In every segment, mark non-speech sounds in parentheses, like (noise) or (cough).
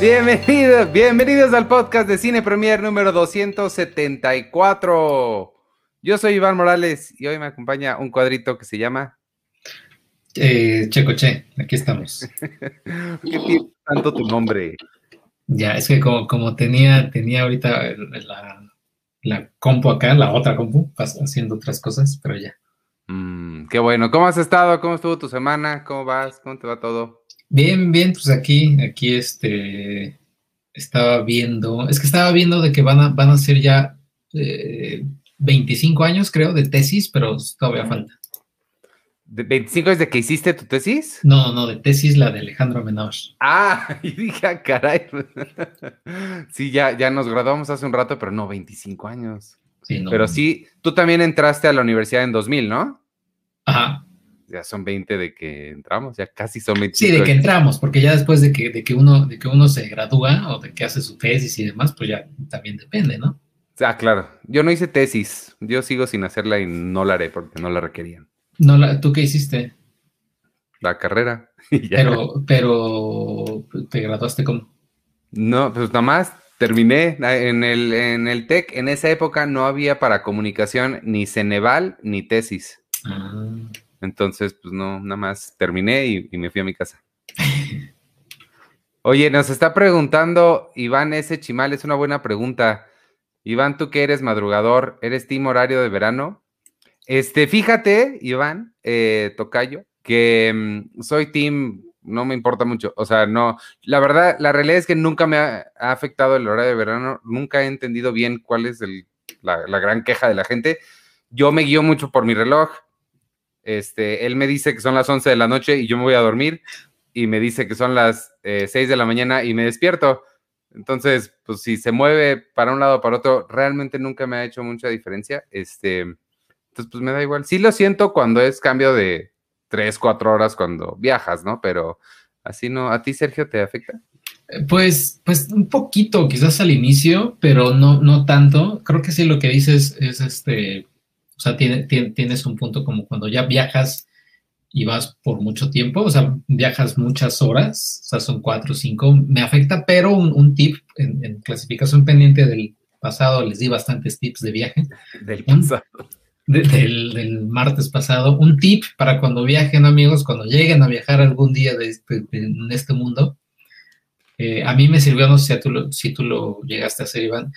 Bienvenidos, bienvenidos al podcast de Cine Premier número 274. Yo soy Iván Morales y hoy me acompaña un cuadrito que se llama eh, Checoche, aquí estamos. (laughs) ¿Qué tiene tanto tu nombre? Ya, es que como, tenía, tenía ahorita la, la, compu acá, la otra compu, haciendo otras cosas, pero ya. Mm, qué bueno. ¿Cómo has estado? ¿Cómo estuvo tu semana? ¿Cómo vas? ¿Cómo te va todo? Bien, bien, pues aquí, aquí este, estaba viendo, es que estaba viendo de que van a, van a ser ya 25 eh, años, creo, de tesis, pero todavía falta. ¿De 25 es de que hiciste tu tesis? No, no, de tesis la de Alejandro Menaos. Ah, (laughs) y dije, ah, caray. (laughs) sí, ya, ya nos graduamos hace un rato, pero no, 25 años. Sí, no. Pero sí, tú también entraste a la universidad en 2000, ¿no? Ajá ya son 20 de que entramos, ya casi son 25. Sí, de que entramos, porque ya después de que, de que, uno, de que uno se gradúa o de que hace su tesis y demás, pues ya también depende, ¿no? Ah, claro. Yo no hice tesis, yo sigo sin hacerla y no la haré porque no la requerían. No la, ¿Tú qué hiciste? La carrera. (laughs) pero, pero, ¿te graduaste cómo? No, pues nada más terminé en el, en el TEC. En esa época no había para comunicación ni Ceneval ni tesis. Ah. Entonces, pues no, nada más terminé y, me fui a mi casa. Oye, nos está preguntando Iván S. Chimal, es una buena pregunta. Iván, tú que eres madrugador, ¿eres team horario de verano? Este, fíjate, Iván, eh, Tocayo, que mm, soy team, no me importa mucho. O sea, no, la verdad, la realidad es que nunca me ha, afectado el horario de verano, nunca he entendido bien cuál es la, la gran queja de la gente. Yo me guío mucho por mi reloj este, él me dice que son las 11 de la noche y yo me voy a dormir y me dice que son las 6 eh, de la mañana y me despierto. Entonces, pues si se mueve para un lado o para otro, realmente nunca me ha hecho mucha diferencia. Este, entonces, pues me da igual. Sí lo siento cuando es cambio de 3, 4 horas cuando viajas, ¿no? Pero así no. ¿A ti, Sergio, te afecta? Pues, pues un poquito, quizás al inicio, pero no, no tanto. Creo que sí lo que dices es este o sea, tienes un punto como cuando ya viajas y vas por mucho tiempo, o sea, viajas muchas horas, o sea, son cuatro o cinco, me afecta, pero un, tip en, clasificación pendiente del pasado, les di bastantes tips de viaje. Del pasado. del, martes pasado, un tip para cuando viajen, amigos, cuando lleguen a viajar algún día de este, en este mundo. Eh, a mí me sirvió, no sé si tú, lo, si tú lo llegaste a hacer, Iván,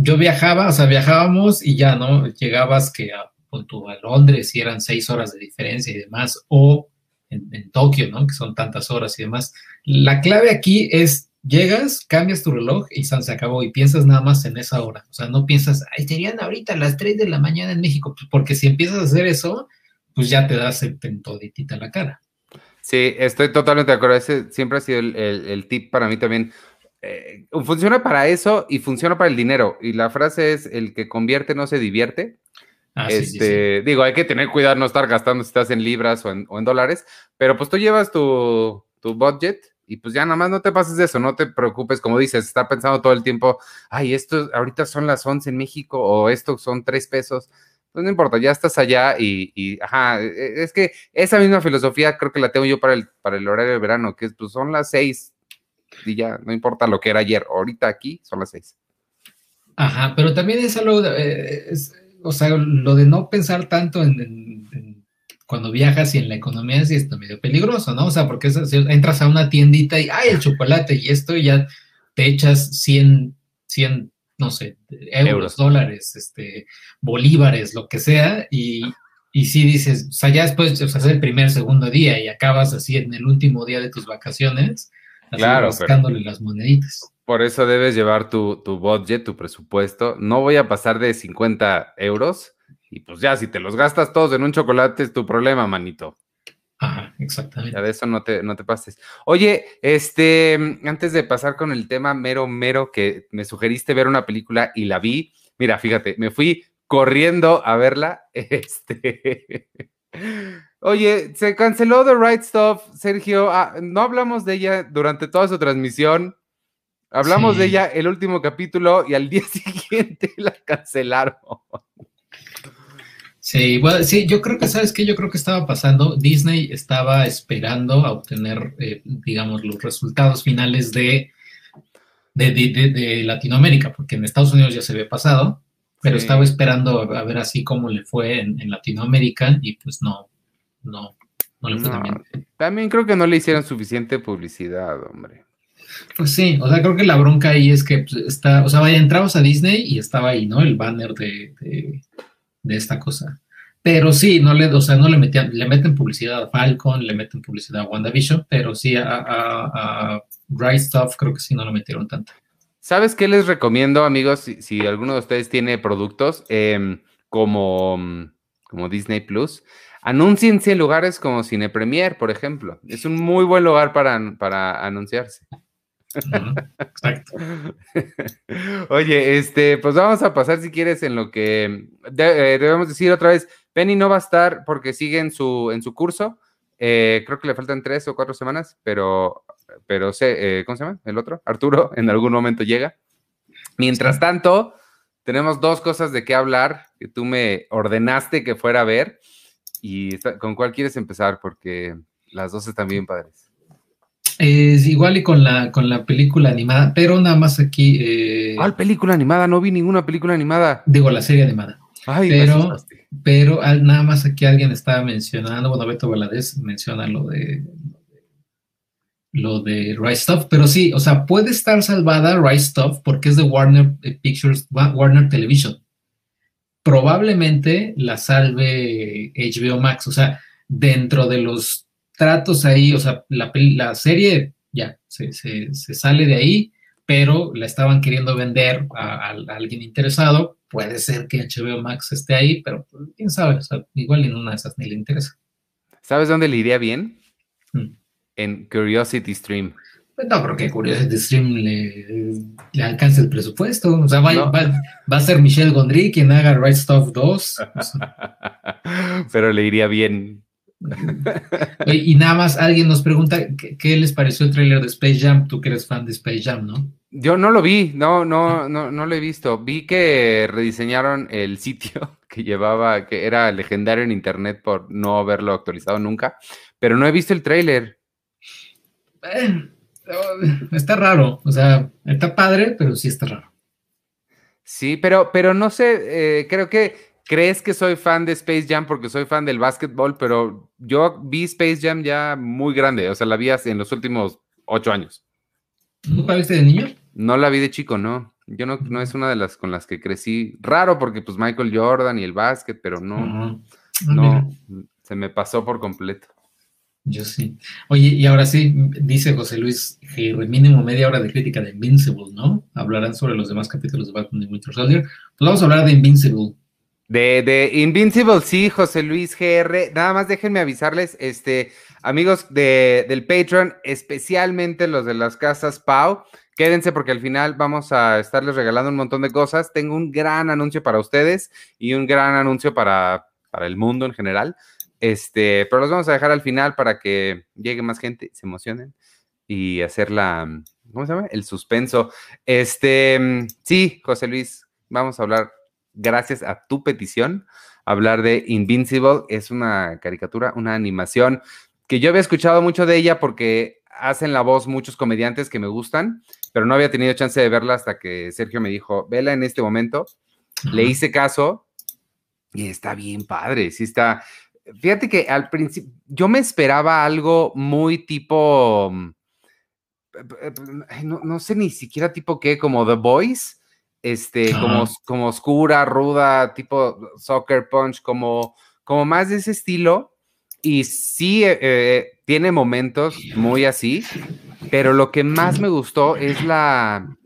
yo viajaba, o sea, viajábamos y ya, ¿no? Llegabas que a, a Londres y eran seis horas de diferencia y demás, o en, Tokio, ¿no? Que son tantas horas y demás. La clave aquí es, llegas, cambias tu reloj y se acabó y piensas nada más en esa hora. O sea, no piensas, ay, serían ahorita las tres de la mañana en México, pues porque si empiezas a hacer eso, pues ya te das el pentoditita la cara. Sí, estoy totalmente de acuerdo. Ese siempre ha sido el tip para mí también. Eh, funciona para eso y funciona para el dinero. Y la frase es, el que convierte no se divierte. Ah, este, Digo, hay que tener cuidado no estar gastando si estás en libras o en, dólares, pero pues tú llevas tu, budget y pues ya nada más no te pases de eso, no te preocupes, como dices, estar pensando todo el tiempo, ay, esto ahorita son las 11 en México o esto son 3 pesos. Pues no importa, ya estás allá y, ajá, e, e, es que esa misma filosofía creo que la tengo yo para el, para el horario de verano, que pues son las 6, y ya, no importa lo que era ayer, ahorita aquí son las seis. Ajá, pero también es algo, eh, o sea, lo de no pensar tanto en, cuando viajas y en la economía es esto medio peligroso, ¿no? O sea, porque entras a una tiendita y, ay, el chocolate y esto y ya te echas 100, 100 no sé, euros, dólares, este, bolívares, lo que sea, y, y si dices, o sea, ya después, o sea, es el primer, segundo día y acabas así en el último día de tus vacaciones, claro, buscándole las moneditas. Por eso debes llevar tu, tu budget, tu presupuesto. No voy a pasar de 50 euros. Y pues ya, si te los gastas todos en un chocolate, es tu problema, manito. Ajá, exactamente. Ya de eso no te, no te pases. Oye, este, antes de pasar con el tema mero, mero, que me sugeriste ver una película y la vi. Mira, fíjate, me fui corriendo a verla. (laughs) Este. Oye, se canceló The Right Stuff, Sergio. Ah, no hablamos de ella durante toda su transmisión. Hablamos de ella el último capítulo y al día (laughs) siguiente la cancelaron. Sí, bueno, sí, yo creo que, ¿sabes qué? Yo creo que estaba pasando. Disney estaba esperando a obtener, eh, digamos, los resultados finales de de, Latinoamérica, porque en Estados Unidos ya se había pasado, pero estaba esperando a, ver así cómo le fue en, Latinoamérica y pues no, no, no le fue también. También creo que no le hicieron suficiente publicidad, hombre. Pues sí, o sea, creo que la bronca ahí es que pues, está, o sea, vaya, entrabas a Disney y estaba ahí, ¿no? El banner de, de esta cosa. Pero sí, no le, o sea, no le metían, le meten publicidad a Falcon, le meten publicidad a WandaVision, pero sí a, a, Right Stuff creo que sí no lo metieron tanto. ¿Sabes qué les recomiendo, amigos? Si, alguno de ustedes tiene productos em, como, como Disney Plus, anúnciense en lugares como Cine Premier, por ejemplo. Es un muy buen lugar para, para anunciarse. exacto. (laughs) Oye, este, pues vamos a pasar si quieres en lo que eh, debemos decir otra vez. Penny no va a estar porque sigue en su, en su curso. Eh, creo que le faltan tres o cuatro semanas, pero, pero sé, eh, ¿cómo se llama? El otro, Arturo, en algún momento llega. Mientras tanto, tenemos dos cosas de qué hablar que tú me ordenaste que fuera a ver. ¿Y con cuál quieres empezar? Porque las dos están bien padres. Es igual y con la, con la película animada, pero nada más aquí. Eh, ah, película animada, no vi ninguna película animada. Digo, la serie animada. Ay, pero, pero nada más aquí alguien estaba mencionando, bueno, Beto Valadez menciona lo de lo de Right Stuff, pero sí, o sea, puede estar salvada Right Stuff porque es de Warner Pictures, Warner Television. Probablemente la salve HBO Max, o sea, dentro de los tratos ahí, o sea, la, la serie ya se, sale de ahí, pero la estaban queriendo vender a, alguien interesado. Puede ser que HBO Max esté ahí, pero pues, quién sabe, o sea, igual en una de esas ni le interesa. ¿Sabes dónde le iría bien? Mm. En Curiosity Stream. Pues no creo que Curiosity Stream le, le alcance el presupuesto. O sea, va, a ser Michelle Gondry quien haga Right Stuff 2. Pero le iría bien y nada más alguien nos pregunta ¿qué, les pareció el tráiler de Space Jam, tú que eres fan de Space Jam, ¿no? Yo no lo vi, no, no, no, no lo he visto. Vi que rediseñaron el sitio (laughs) que llevaba, que era legendario en internet por no haberlo actualizado nunca, pero no he visto el tráiler. (laughs) está raro, o sea, está padre, pero sí está raro. Sí, pero, pero no sé, eh, creo que crees que soy fan de Space Jam porque soy fan del básquetbol, pero yo vi Space Jam ya muy grande, o sea, la vi en los últimos ocho años. ¿No la viste de niño? No la vi de chico, no. Yo no, no es una de las con las que crecí. Raro porque pues Michael Jordan y el básquet, pero no, ah, no, se me pasó por completo. Yo sí. Oye, y ahora sí, dice José Luis que mínimo media hora de crítica de Invincible, ¿no? Hablarán sobre los demás capítulos de Batman y Winter Soldier. Pues vamos a hablar de Invincible. De, Invincible, sí, José Luis GR. Nada más déjenme avisarles, este, amigos de, del Patreon, especialmente los de las casas Pau, quédense porque al final vamos a estarles regalando un montón de cosas. Tengo un gran anuncio para ustedes y un gran anuncio para, para el mundo en general. Este, pero los vamos a dejar al final para que llegue más gente, se emocionen y hacer la, ¿cómo se llama? El suspenso. Este, sí, José Luis, vamos a hablar gracias a tu petición, hablar de Invincible. Es una caricatura, una animación que yo había escuchado mucho de ella porque hacen la voz muchos comediantes que me gustan, pero no había tenido chance de verla hasta que Sergio me dijo, vela en este momento. Le hice caso y está bien padre, sí está. Fíjate que al principio yo me esperaba algo muy tipo, mm, no, no sé ni siquiera tipo qué, como The Voice, este, como, como oscura, ruda, tipo soccer punch, como, como más de ese estilo. Y sí, eh, eh, tiene momentos muy así, pero lo que más me gustó es la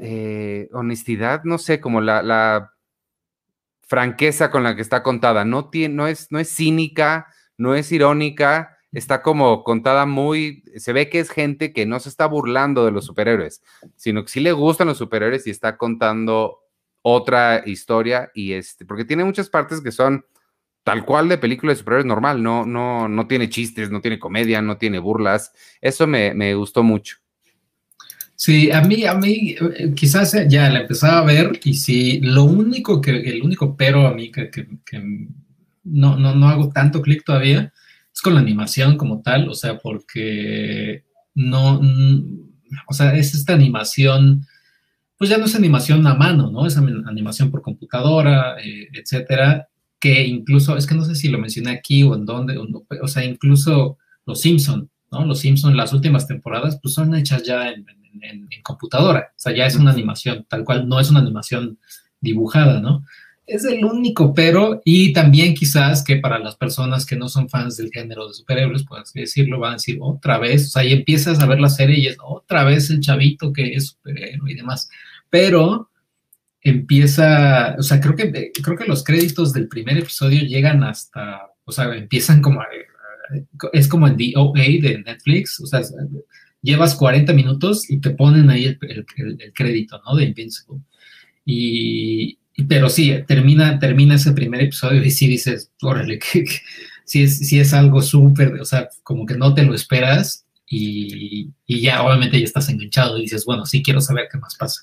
eh, honestidad, no sé, como la, la, franqueza con la que está contada. No, tiene, no, es, no es cínica, no es irónica, está como contada muy, se ve que es gente que no se está burlando de los superhéroes, sino que sí le gustan los superhéroes y está contando otra historia y este, porque tiene muchas partes que son tal cual de película de superhéroes normal, no, no, no tiene chistes, no tiene comedia, no tiene burlas, eso me, gustó mucho. Sí, a mí, a mí, eh, quizás ya la empezaba a ver y sí, lo único que, el único pero a mí que, no, no, no hago tanto clic todavía con la animación como tal, o sea, porque no, o sea, es esta animación, pues ya no es animación a mano, ¿no? Es animación por computadora, eh, etcétera, que incluso, es que no sé si lo mencioné aquí o en dónde, o, sea, incluso los Simpson, ¿no? Los Simpson, las últimas temporadas, pues son hechas ya en, computadora, o sea, ya es una animación, tal cual, no es una animación dibujada, ¿no? Es el único pero, y también quizás que para las personas que no son fans del género de superhéroes, por así decirlo, van a decir otra vez, o sea, y empiezas a ver la serie y es otra vez el chavito que es superhéroe y demás. Pero empieza, o sea, creo que, creo que los créditos del primer episodio llegan hasta, o sea, empiezan como, es como en DOA de Netflix, o sea, llevas 40 minutos y te ponen ahí el, crédito, ¿no? De Invincible. Y, pero sí, termina, termina ese primer episodio y sí dices, órale, (laughs) que, sí, es, es algo súper, o sea, como que no te lo esperas y, y ya obviamente ya estás enganchado y dices, bueno, sí quiero saber qué más pasa.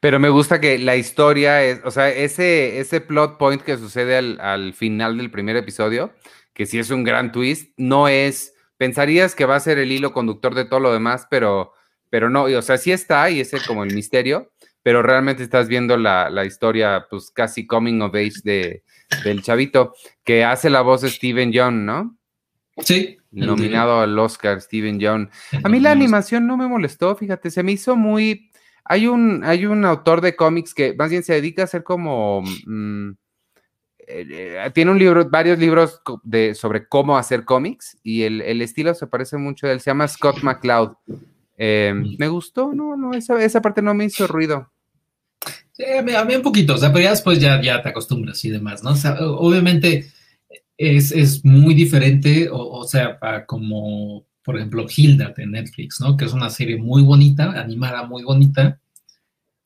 Pero me gusta que la historia es, o sea, ese, ese plot point que sucede al, final del primer episodio, que sí es un gran twist, no es, pensarías que va a ser el hilo conductor de todo lo demás, pero, pero no, o sea, sí está y ese como el misterio, pero realmente estás viendo la, historia, pues casi coming of age de, del chavito, que hace la voz de Steven John, ¿no? Sí. Nominado al Oscar, Steven John. A mí la animación no me molestó, fíjate, se me hizo muy hay un, hay un autor de cómics que más bien se dedica a hacer como... Mm, eh, eh, tiene un libro, varios libros de, sobre cómo hacer cómics y el, estilo se parece mucho a él. Se llama Scott McCloud. Em, me gustó, no, no, esa, esa, parte no me hizo ruido. Sí, a mí, un poquito, o sea, pero ya después ya, ya te acostumbras y demás, ¿no? Obviamente es, es muy diferente, o, o sea, para como por ejemplo, Hilda de Netflix, ¿no? Que es una serie muy bonita, animada muy bonita,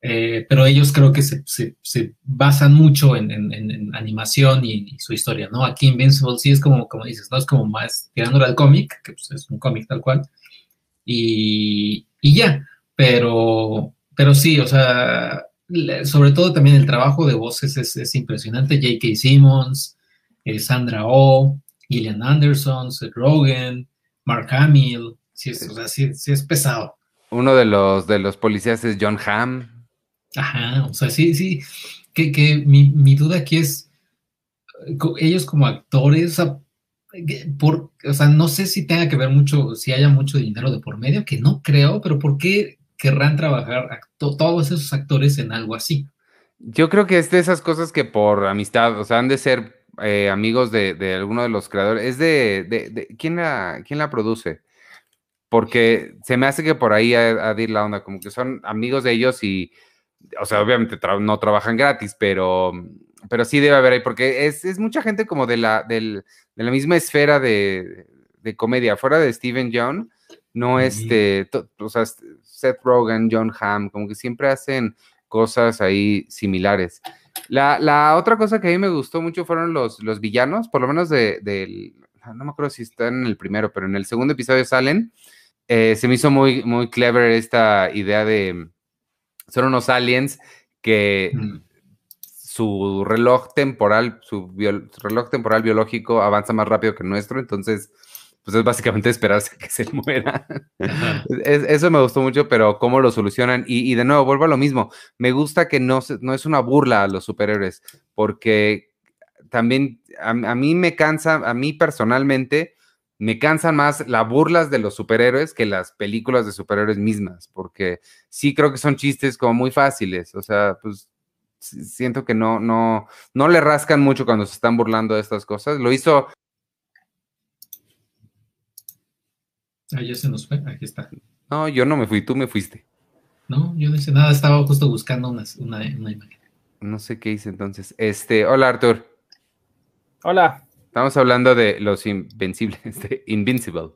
eh, pero ellos creo que se, se, basan mucho en, en, animación y, su historia, ¿no? Aquí Invincible sí es como, como dices, ¿no? Es como más tirándole al cómic, que pues, es un cómic tal cual, y, y, ya, pero, pero sí, o sea, sobre todo también el trabajo de voces es, es impresionante, J.K. Simmons, eh, Sandra Oh, Gillian Anderson, Seth Rogen, Mark Hamill, sí es, o sea, sí, es pesado. Uno de los, de los policías es John Hamm. Ajá, o sea, sí, sí, que, que mi, mi, duda aquí es, ellos como actores, o sea, por, o sea, no sé si tenga que ver mucho, si haya mucho dinero de por medio, que no creo, pero ¿por qué querrán trabajar todos esos actores en algo así? Yo creo que es de esas cosas que por amistad, o sea, han de ser eh, amigos de, de, alguno de los creadores. Es de, de, ¿quién, la, ¿quién la produce? Porque se me hace que por ahí a, a la onda, como que son amigos de ellos y, o sea, obviamente no trabajan gratis, pero, pero sí debe haber ahí, porque es, es mucha gente como de la, del, de la misma esfera de, de comedia, fuera de Steven John, no este, o sea, Seth Rogen, John Hamm, como que siempre hacen cosas ahí similares. La, otra cosa que a mí me gustó mucho fueron los, los villanos, por lo menos de, del, no me acuerdo si están en el primero, pero en el segundo episodio salen. Eh, se me hizo muy, muy clever esta idea de, son unos aliens que mm. su reloj temporal, su, su, reloj temporal biológico avanza más rápido que el nuestro, entonces pues es básicamente esperarse a que se (laughs) muera. eso me gustó mucho, pero cómo lo solucionan. Y, de nuevo, vuelvo a lo mismo. Me gusta que no, no es una burla a los superhéroes, porque también a, mí me cansa, a mí personalmente, me cansan más las burlas de los superhéroes que las películas de superhéroes mismas, porque sí creo que son chistes como muy fáciles. O sea, pues siento que no, no, no le rascan mucho cuando se están burlando de estas cosas. Lo hizo Ah, ya se nos fue, aquí está. No, yo no me fui, tú me fuiste. No, yo no hice nada, estaba justo buscando una, imagen. No sé qué hice entonces. Este, hola Artur. Hola. Estamos hablando de los invencibles, (laughs) de Invincible.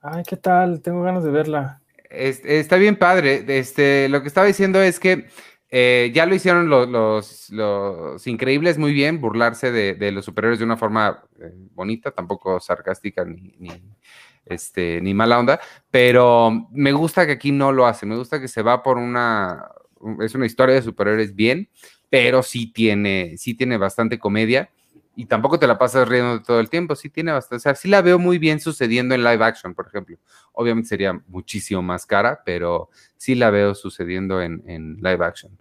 Ay, ¿qué tal? Tengo ganas de verla. está bien padre. Este, lo que estaba diciendo es que eh, ya lo hicieron los, los, increíbles muy bien, burlarse de, los superiores de una forma eh, bonita, tampoco sarcástica ni, este, ni mala onda, pero me gusta que aquí no lo hace, me gusta que se va por una, es una historia de superhéroes bien, pero sí tiene, sí tiene bastante comedia y tampoco te la pasas riendo todo el tiempo, sí tiene bastante, o sea, sí la veo muy bien sucediendo en live action, por ejemplo. Obviamente sería muchísimo más cara, pero sí la veo sucediendo en, en live action.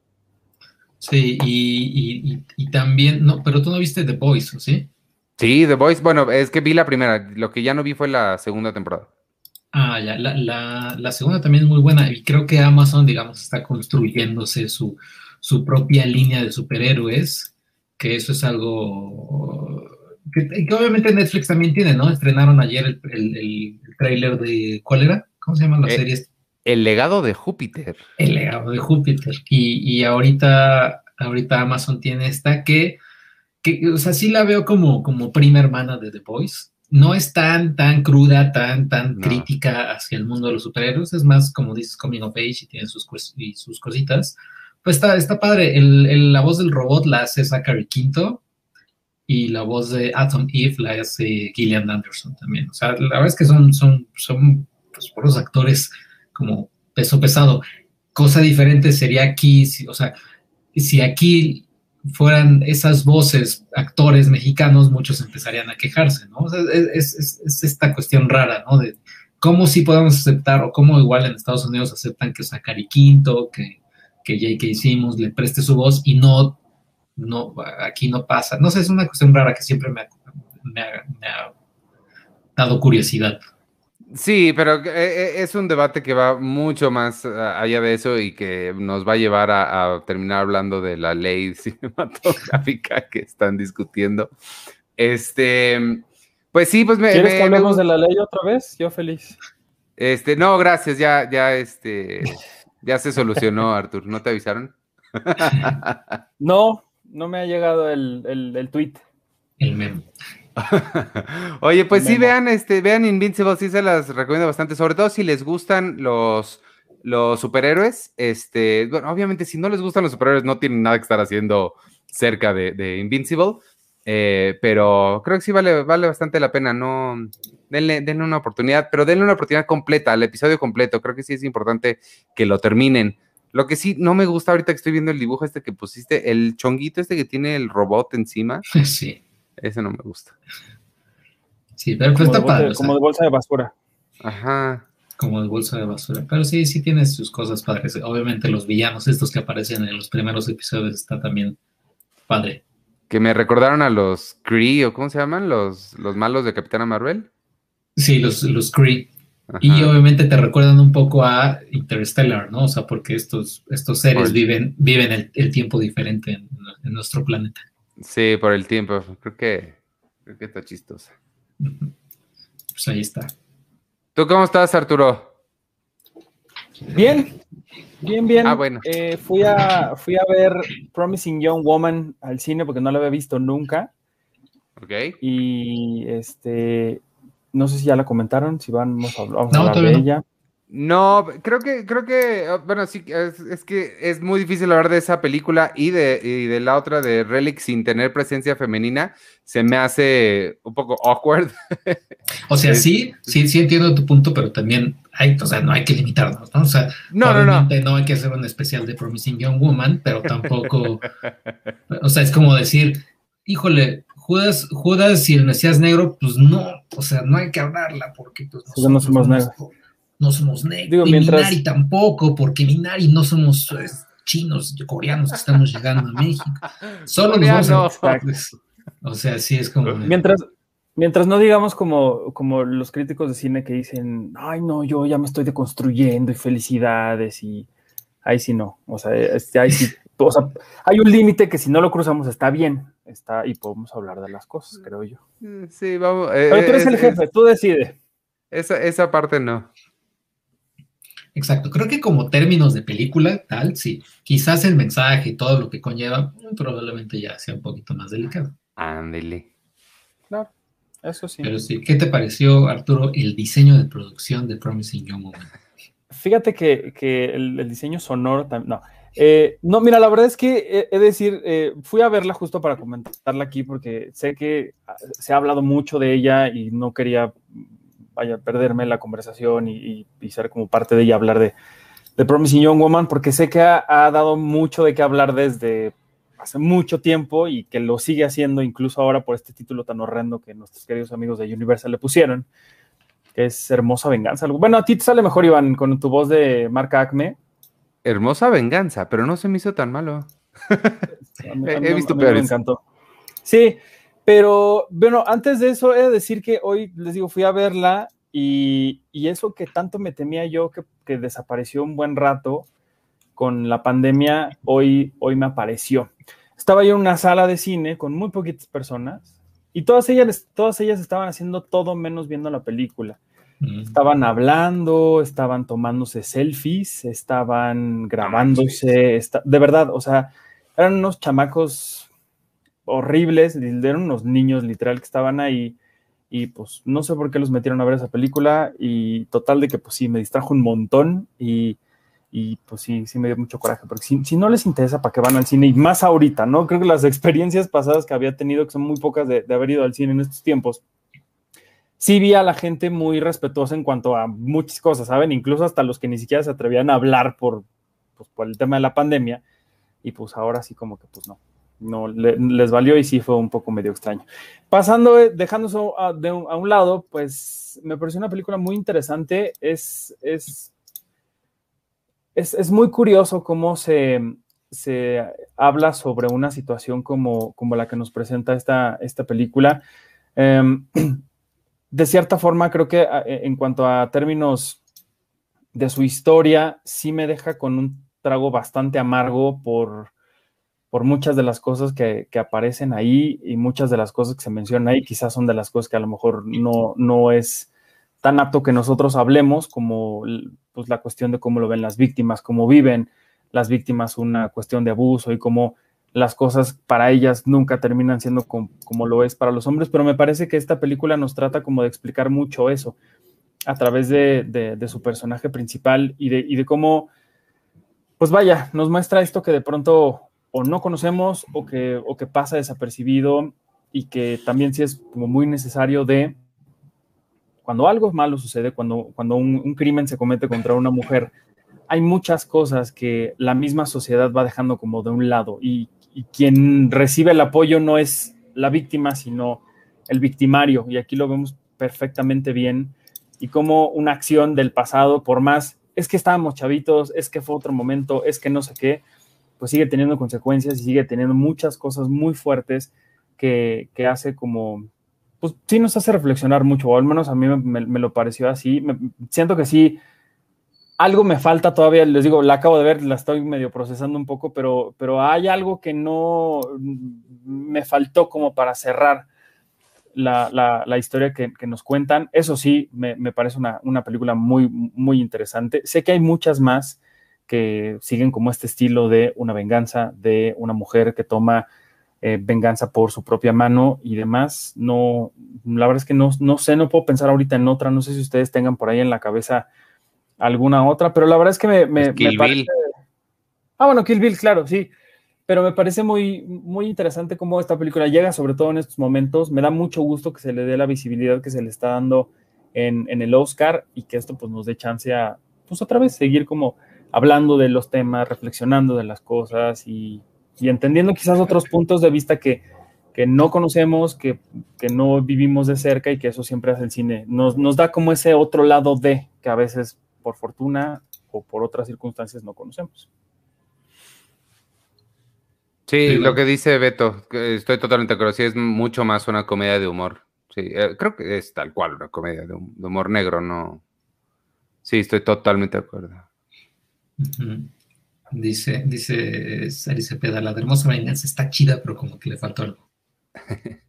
Sí, y, y, y, también, no, pero tú no viste The Voice, ¿sí? Sí, The Voice, bueno, es que vi la primera, lo que ya no vi fue la segunda temporada. Ah, ya, la, la, la segunda también es muy buena y creo que Amazon, digamos, está construyéndose su, su propia línea de superhéroes que eso es algo que, obviamente Netflix también tiene, ¿no? Estrenaron ayer el, el, el, trailer de, ¿cuál era? ¿Cómo se llama la Eh, serie? El legado de Júpiter. El legado de Júpiter. Y, y ahorita, ahorita Amazon tiene esta que, que, o sea, sí la veo como, como prima hermana de The Boys. No es tan, tan cruda, tan, tan No. crítica hacia el mundo de los superhéroes. Es más, como dices, coming of age y tiene sus, y sus cositas. Pues está, está padre. La voz del robot la hace Zachary Quinto y la voz de Atom Eve la hace Gillian Anderson también. O sea, la verdad es que son, son, son pues, puros actores como peso pesado. Cosa diferente sería aquí, si- o sea, si aquí fueran esas voces, actores mexicanos, muchos empezarían a quejarse, ¿no? O sea, es- es esta cuestión rara, ¿no? De cómo sí podemos aceptar, o cómo igual en Estados Unidos aceptan que Zachary Quinto, que, que J.K. Simmons le preste su voz y no, no, aquí no pasa. No sé, es una cuestión rara que siempre me ha, me ha- me ha dado curiosidad. Sí, pero eh, eh, es un debate que va mucho más ah, allá de eso y que nos va a llevar a, a terminar hablando de la ley (laughs) cinematográfica que están discutiendo. Este, pues sí, pues me, ¿Quieres me- que hablemos de la ley otra vez? Yo feliz. Este, no, gracias, ya, ya, este, ya se solucionó, (laughs) Artur. ¿No te avisaron? No, no me ha llegado el, el, el tweet. El meme. (laughs) Oye, pues sí, Memo. vean, este, vean Invincible, sí se las recomiendo bastante, sobre todo si les gustan los, los superhéroes. Este, bueno, obviamente, si no les gustan los superhéroes, no tienen nada que estar haciendo cerca de, de Invincible. Eh, pero creo que sí vale, vale bastante la pena. No, denle, denle una oportunidad, pero denle una oportunidad completa, al episodio completo. Creo que sí es importante que lo terminen. Lo que sí no me gusta ahorita que estoy viendo el dibujo este que pusiste, el chonguito este que tiene el robot encima, (laughs) Sí, ese no me gusta. sí, pero, pero Como, está de, padre. bolsa- o sea, como de bolsa de basura. Ajá. como de bolsa de basura. Pero sí, sí tiene sus cosas padres. Obviamente los villanos, estos que aparecen en los primeros episodios, está también padre. Que me recordaron a los Kree, o ¿cómo se llaman? Los, los malos de Capitana Marvel. Sí, los, los Kree. Ajá. Y obviamente te recuerdan un poco a Interstellar, ¿no? O sea, porque estos, estos seres Por- viven, viven el, el tiempo diferente en, en nuestro planeta. Sí, por el tiempo. Creo que, creo que está chistosa. Pues ahí está. ¿Tú cómo estás, Arturo? Bien, bien, bien. Ah, bueno. Eh, fui, a, fui a ver Promising Young Woman al cine porque no la había visto nunca. Ok. Y este, no sé si ya la comentaron, si vamos a, vamos a No, hablar de no. ella. No, creo que, creo que, ah, bueno, sí, es, es que es muy difícil hablar de esa película y de, y de la otra de Relic sin tener presencia femenina. Se me hace un poco awkward. O sea, (laughs) sí, sí, sí entiendo tu punto, pero también hay, o sea, no hay que limitarnos, ¿no? O sea, No, no, no. no hay que hacer un especial de Promising Young Woman, pero tampoco, o sea, es como decir, híjole, Judas, Judas y el Mesías Negro, pues no, o sea, no hay que hablarla porque pues Sí, no somos negros. no somos negros. Digo, y mientras- Minari tampoco, porque Minari no somos chinos, coreanos que estamos llegando a México. Solo nos vamos a-. O sea, sí es como... Mientras, mientras no digamos como, como los críticos de cine que dicen, ay no, yo ya me estoy deconstruyendo y felicidades y ahí sí no, o sea, este, ahí sí, o sea, hay un límite que si no lo cruzamos está bien, está y podemos hablar de las cosas, creo yo. Sí, vamos. eh, Pero tú eres es- el es- jefe, tú decides. esa, esa parte no. Exacto, creo que como términos de película, tal, sí. Quizás el mensaje y todo lo que conlleva, mm, probablemente ya sea un poquito más delicado. Ándele. Claro, eso sí. Pero sí, ¿qué te pareció, Arturo, el diseño de producción de Promising Young Woman? Fíjate que, que el, el diseño sonoro también. No. Eh, no, mira, la verdad es que he, he de decir, eh, fui a verla justo para comentarla aquí porque sé que ah, se ha hablado mucho de ella y no quería vaya perderme la conversación y, y- y ser como parte de ella, hablar de, de Promising Young Woman, porque sé que ha, ha dado mucho de qué hablar desde hace mucho tiempo y que lo sigue haciendo incluso ahora por este título tan horrendo que nuestros queridos amigos de Universal le pusieron, que es Hermosa Venganza. Bueno, a ti te sale mejor, Iván, con tu voz de marca Acme. Hermosa Venganza, pero no se me hizo tan malo. (laughs) He visto peores. Me encantó. Sí, pero bueno, antes de eso he de decir que hoy, les digo, fui a verla y, eso que tanto me temía yo que, que desapareció un buen rato, con la pandemia, hoy, hoy me apareció. Estaba yo en una sala de cine con muy poquitas personas y todas ellas, todas ellas estaban haciendo todo menos viendo la película. Mm. Estaban hablando, estaban tomándose selfies, estaban grabándose, de verdad, o sea, eran unos chamacos horribles, eran unos niños literal que estaban ahí y pues no sé por qué los metieron a ver esa película y total de que pues sí, me distrajo un montón y y pues sí, sí me dio mucho coraje, porque si, no les interesa, ¿para qué van al cine? Y más ahorita, ¿no? Creo que las experiencias pasadas que había tenido, que son muy pocas de, haber ido al cine en estos tiempos, sí vi a la gente muy respetuosa en cuanto a muchas cosas, ¿saben? Incluso hasta los que ni siquiera se atrevían a hablar por, pues, por el tema de la pandemia, y pues ahora sí como que pues no, no les valió y sí fue un poco medio extraño. Pasando, eh, dejando eso a, de a un lado, pues me pareció una película muy interesante, es... es es, muy curioso cómo se, habla sobre una situación como, como, la que nos presenta esta, esta película. Em, (clears throat) de cierta forma, creo que e, en cuanto a términos de su historia, sí me deja con un trago bastante amargo por, por muchas de las cosas que, aparecen ahí y muchas de las cosas que se mencionan ahí, quizás son de las cosas que a lo mejor no, no es tan apto que nosotros hablemos como pues, la cuestión de cómo lo ven las víctimas, cómo viven las víctimas una cuestión de abuso y cómo las cosas para ellas nunca terminan siendo como, lo es para los hombres, pero me parece que esta película nos trata como de explicar mucho eso a través de, su personaje principal y de, y de cómo, pues vaya, nos muestra esto que de pronto o no conocemos o que, o que pasa desapercibido y que también sí es como muy necesario de cuando algo malo sucede, cuando, cuando un, crimen se comete contra una mujer, hay muchas cosas que la misma sociedad va dejando como de un lado y, quien recibe el apoyo no es la víctima, sino el victimario. Y aquí lo vemos perfectamente bien. Y como una acción del pasado, por más, es que estábamos chavitos, es que fue otro momento, es que no sé qué, pues sigue teniendo consecuencias y sigue teniendo muchas cosas muy fuertes que, que hace como pues sí nos hace reflexionar mucho, o al menos a mí me, lo pareció así. siento que sí, algo me falta todavía, les digo, la acabo de ver, la estoy medio procesando un poco, pero, pero hay algo que no me faltó como para cerrar la, historia que, nos cuentan. Eso sí, me, parece una, una, película muy, muy interesante. Sé que hay muchas más que siguen como este estilo de una venganza, de una mujer que toma eh, venganza por su propia mano y demás. No, la verdad es que no, no sé, no puedo pensar ahorita en otra, no sé si ustedes tengan por ahí en la cabeza alguna otra, pero la verdad es que me, me, parece... Ah, bueno, Kill Bill, claro, sí. Pero me parece muy, muy interesante cómo esta película llega, sobre todo en estos momentos. Me da mucho gusto que se le dé la visibilidad que se le está dando en, en el Oscar y que esto pues nos dé chance a, pues otra vez, seguir como hablando de los temas, reflexionando de las cosas y, y entendiendo quizás otros puntos de vista que, que no conocemos, que, que, no vivimos de cerca y que eso siempre hace el cine. Nos, nos da como ese otro lado de que a veces por fortuna o por otras circunstancias no conocemos. Sí, lo que dice Beto, estoy totalmente de acuerdo, sí es mucho más una comedia de humor. Sí, eh, creo que es tal cual una comedia de, humor negro, no. Sí, estoy totalmente de acuerdo. Dice, dice Sari Cepeda, la de Hermosa Venganza está chida, pero como que le faltó algo. (laughs)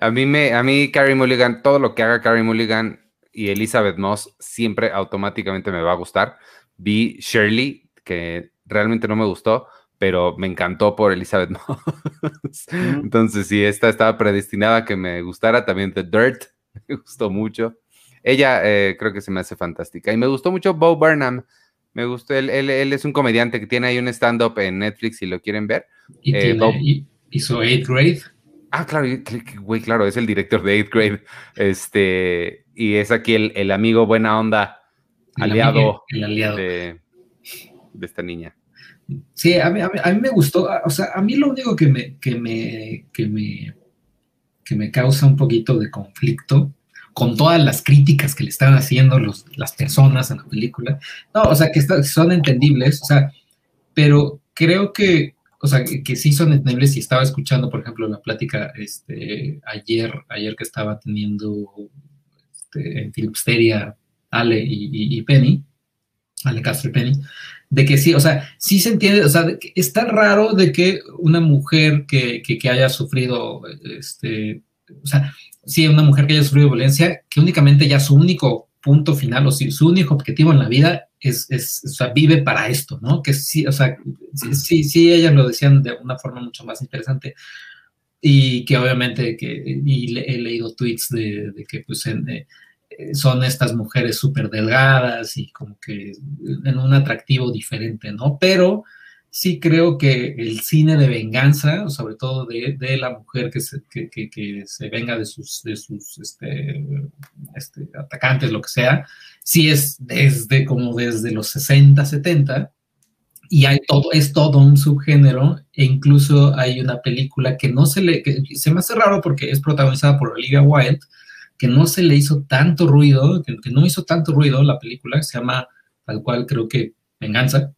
a mí me, a mí Carrie Mulligan, todo lo que haga Carrie Mulligan y Elizabeth Moss siempre automáticamente me va a gustar. Vi Shirley, que realmente no me gustó, pero me encantó por Elizabeth (laughs) Moss. Entonces, sí, esta estaba predestinada a que me gustara. También The Dirt, (laughs) me gustó mucho. Ella eh, creo que se me hace fantástica. Y me gustó mucho Bo Burnham me gustó, él, él, es un comediante que tiene ahí un stand-up en Netflix si lo quieren ver. Y eh, hizo Eighth Grade. Ah, claro, güey, claro, es el director de Eighth Grade. Este, y es aquí el, amigo buena onda, aliado, el aliado. De, esta niña. Sí, a mí, a, mí, me gustó, o sea, a mí lo único que me, que me, que me, que me causa un poquito de conflicto con todas las críticas que le están haciendo los, las personas en la película, no, o sea, que son entendibles, o sea, pero creo que, o sea, que, sí son entendibles. Y estaba escuchando, por ejemplo, la plática este, ayer, ayer que estaba teniendo este, en Filipsteria Ale y, Penny, Ale Castro y Penny, de que sí, o sea, sí se entiende, o sea, está raro de que una mujer que, que, haya sufrido, este, o sea, sí, una mujer que haya sufrido violencia, que únicamente ya su único punto final o su único objetivo en la vida es, es, o sea, vive para esto, ¿no? Que sí, o sea, sí, sí, ellas lo decían de una forma mucho más interesante y que obviamente que, y he leído tweets de, de que pues en, eh, son estas mujeres súper delgadas y como que en un atractivo diferente, ¿no? Pero sí creo que el cine de venganza, sobre todo de, la mujer que se, que, se, venga de sus, de sus este, este, atacantes, lo que sea, sí es desde como desde los 60, 70, y hay todo, es todo un subgénero, e incluso hay una película que no se le, que se me hace raro porque es protagonizada por Olivia Wilde, que no se le hizo tanto ruido, que, no hizo tanto ruido la película, se llama tal cual creo que Venganza,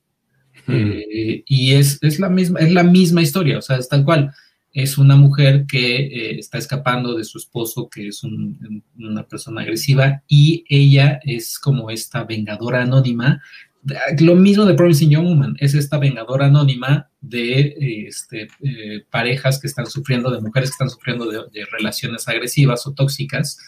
eh, y es, es, la misma, es la misma historia, o sea, es tal cual. Es una mujer que eh, está escapando de su esposo, que es una persona agresiva, y ella es como esta vengadora anónima. Lo mismo de Promising Young Woman, es esta vengadora anónima de este, eh, parejas que están sufriendo, de mujeres que están sufriendo de, relaciones agresivas o tóxicas,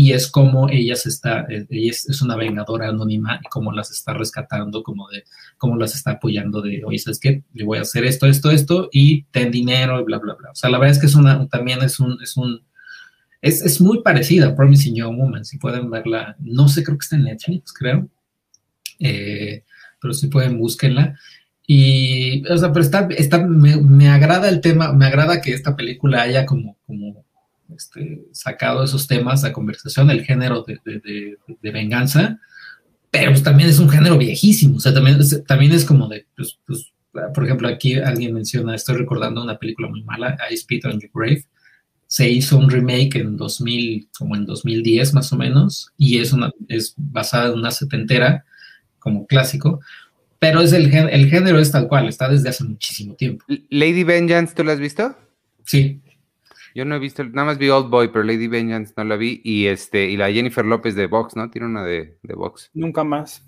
y es como ella, está, eh, ella es, una vengadora anónima y cómo las está rescatando, como de cómo las está apoyando de, oye, ¿sabes qué? Le voy a hacer esto, esto, esto, y ten dinero, y bla, bla, bla. O sea, la verdad es que es una, también es un, es un, es, es muy parecida a Promising Young Woman, si pueden verla, no sé, creo que está en Netflix, creo, eh, pero si pueden, búsquenla. Y, o sea, pero está, está me, agrada el tema, me agrada que esta película haya como, como este, sacado esos temas a conversación, el género de, de, venganza, pero pues también es un género viejísimo, o sea, también, es, también es como de, pues, pues, por ejemplo, aquí alguien menciona, estoy recordando una película muy mala, I Spit on Your Grave, se hizo un remake en 2000, como en 2010 más o menos, y es, una, es basada en una setentera, como clásico, pero es el, el género es tal cual, está desde hace muchísimo tiempo. Lady Vengeance, ¿tú la has visto? Sí. Yo no he visto, nada más vi Old Boy, pero Lady Vengeance no la vi. Y este, y la Jennifer López de Vox, ¿no? Tiene una de, de Vox. Nunca más.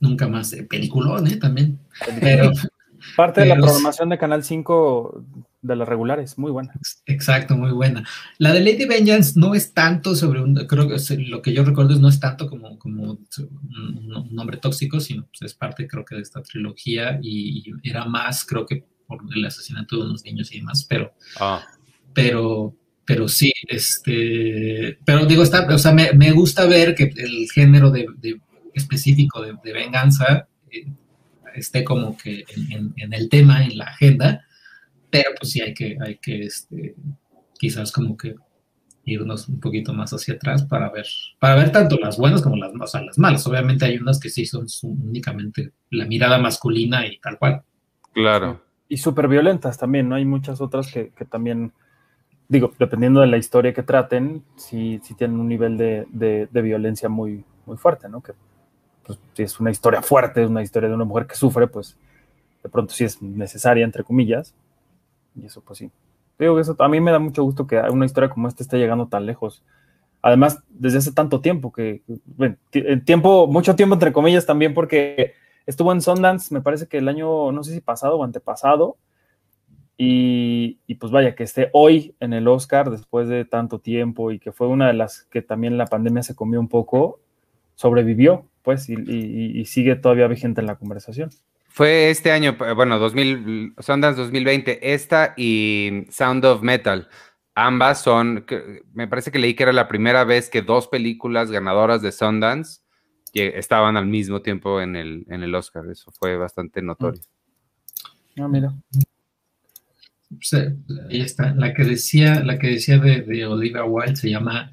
Nunca más. Eh, peliculón, ¿eh? También. Pero, (laughs) Parte de la programación de Canal 5 de las regulares, muy buena. Exacto, muy buena. La de Lady Vengeance no es tanto sobre un, creo que lo que yo recuerdo es no es tanto como, como un, nombre tóxico, sino pues es parte creo que de esta trilogía y, era más creo que por el asesinato de unos niños y demás, pero, ah. Pero, pero sí, este, pero digo, está, o sea, me, me gusta ver que el género de, específico de, venganza eh, esté como que en, el tema, en la agenda, pero pues sí hay que, hay que este, quizás como que irnos un poquito más hacia atrás para ver, para ver tanto las buenas como las, o las malas. Obviamente hay unas que sí son, únicamente la mirada masculina y tal cual. Claro. Y súper violentas también, ¿no? Hay muchas otras que, también, digo, dependiendo de la historia que traten, sí, sí tienen un nivel de, de, violencia muy, muy fuerte, ¿no? Que pues, si es una historia fuerte, es una historia de una mujer que sufre, pues de pronto sí es necesaria, entre comillas. Y eso, pues sí. Digo que eso a mí me da mucho gusto que una historia como esta esté llegando tan lejos. Además, desde hace tanto tiempo que, bueno, tiempo, mucho tiempo entre comillas también porque estuvo en Sundance, me parece que el año, no sé si pasado o antepasado, y, y, pues vaya, que esté hoy en el Oscar después de tanto tiempo y que fue una de las que también la pandemia se comió un poco, sobrevivió, pues, y, sigue todavía vigente en la conversación. Fue este año, bueno, 2000, Sundance 2020, esta y Sound of Metal. Ambas son, me parece que leí que era la primera vez que dos películas ganadoras de Sundance estaban al mismo tiempo en el, en el Oscar. Eso fue bastante notorio. Ah, mira. Ahí está. La que decía, la que decía de, de Olivia Wilde se llama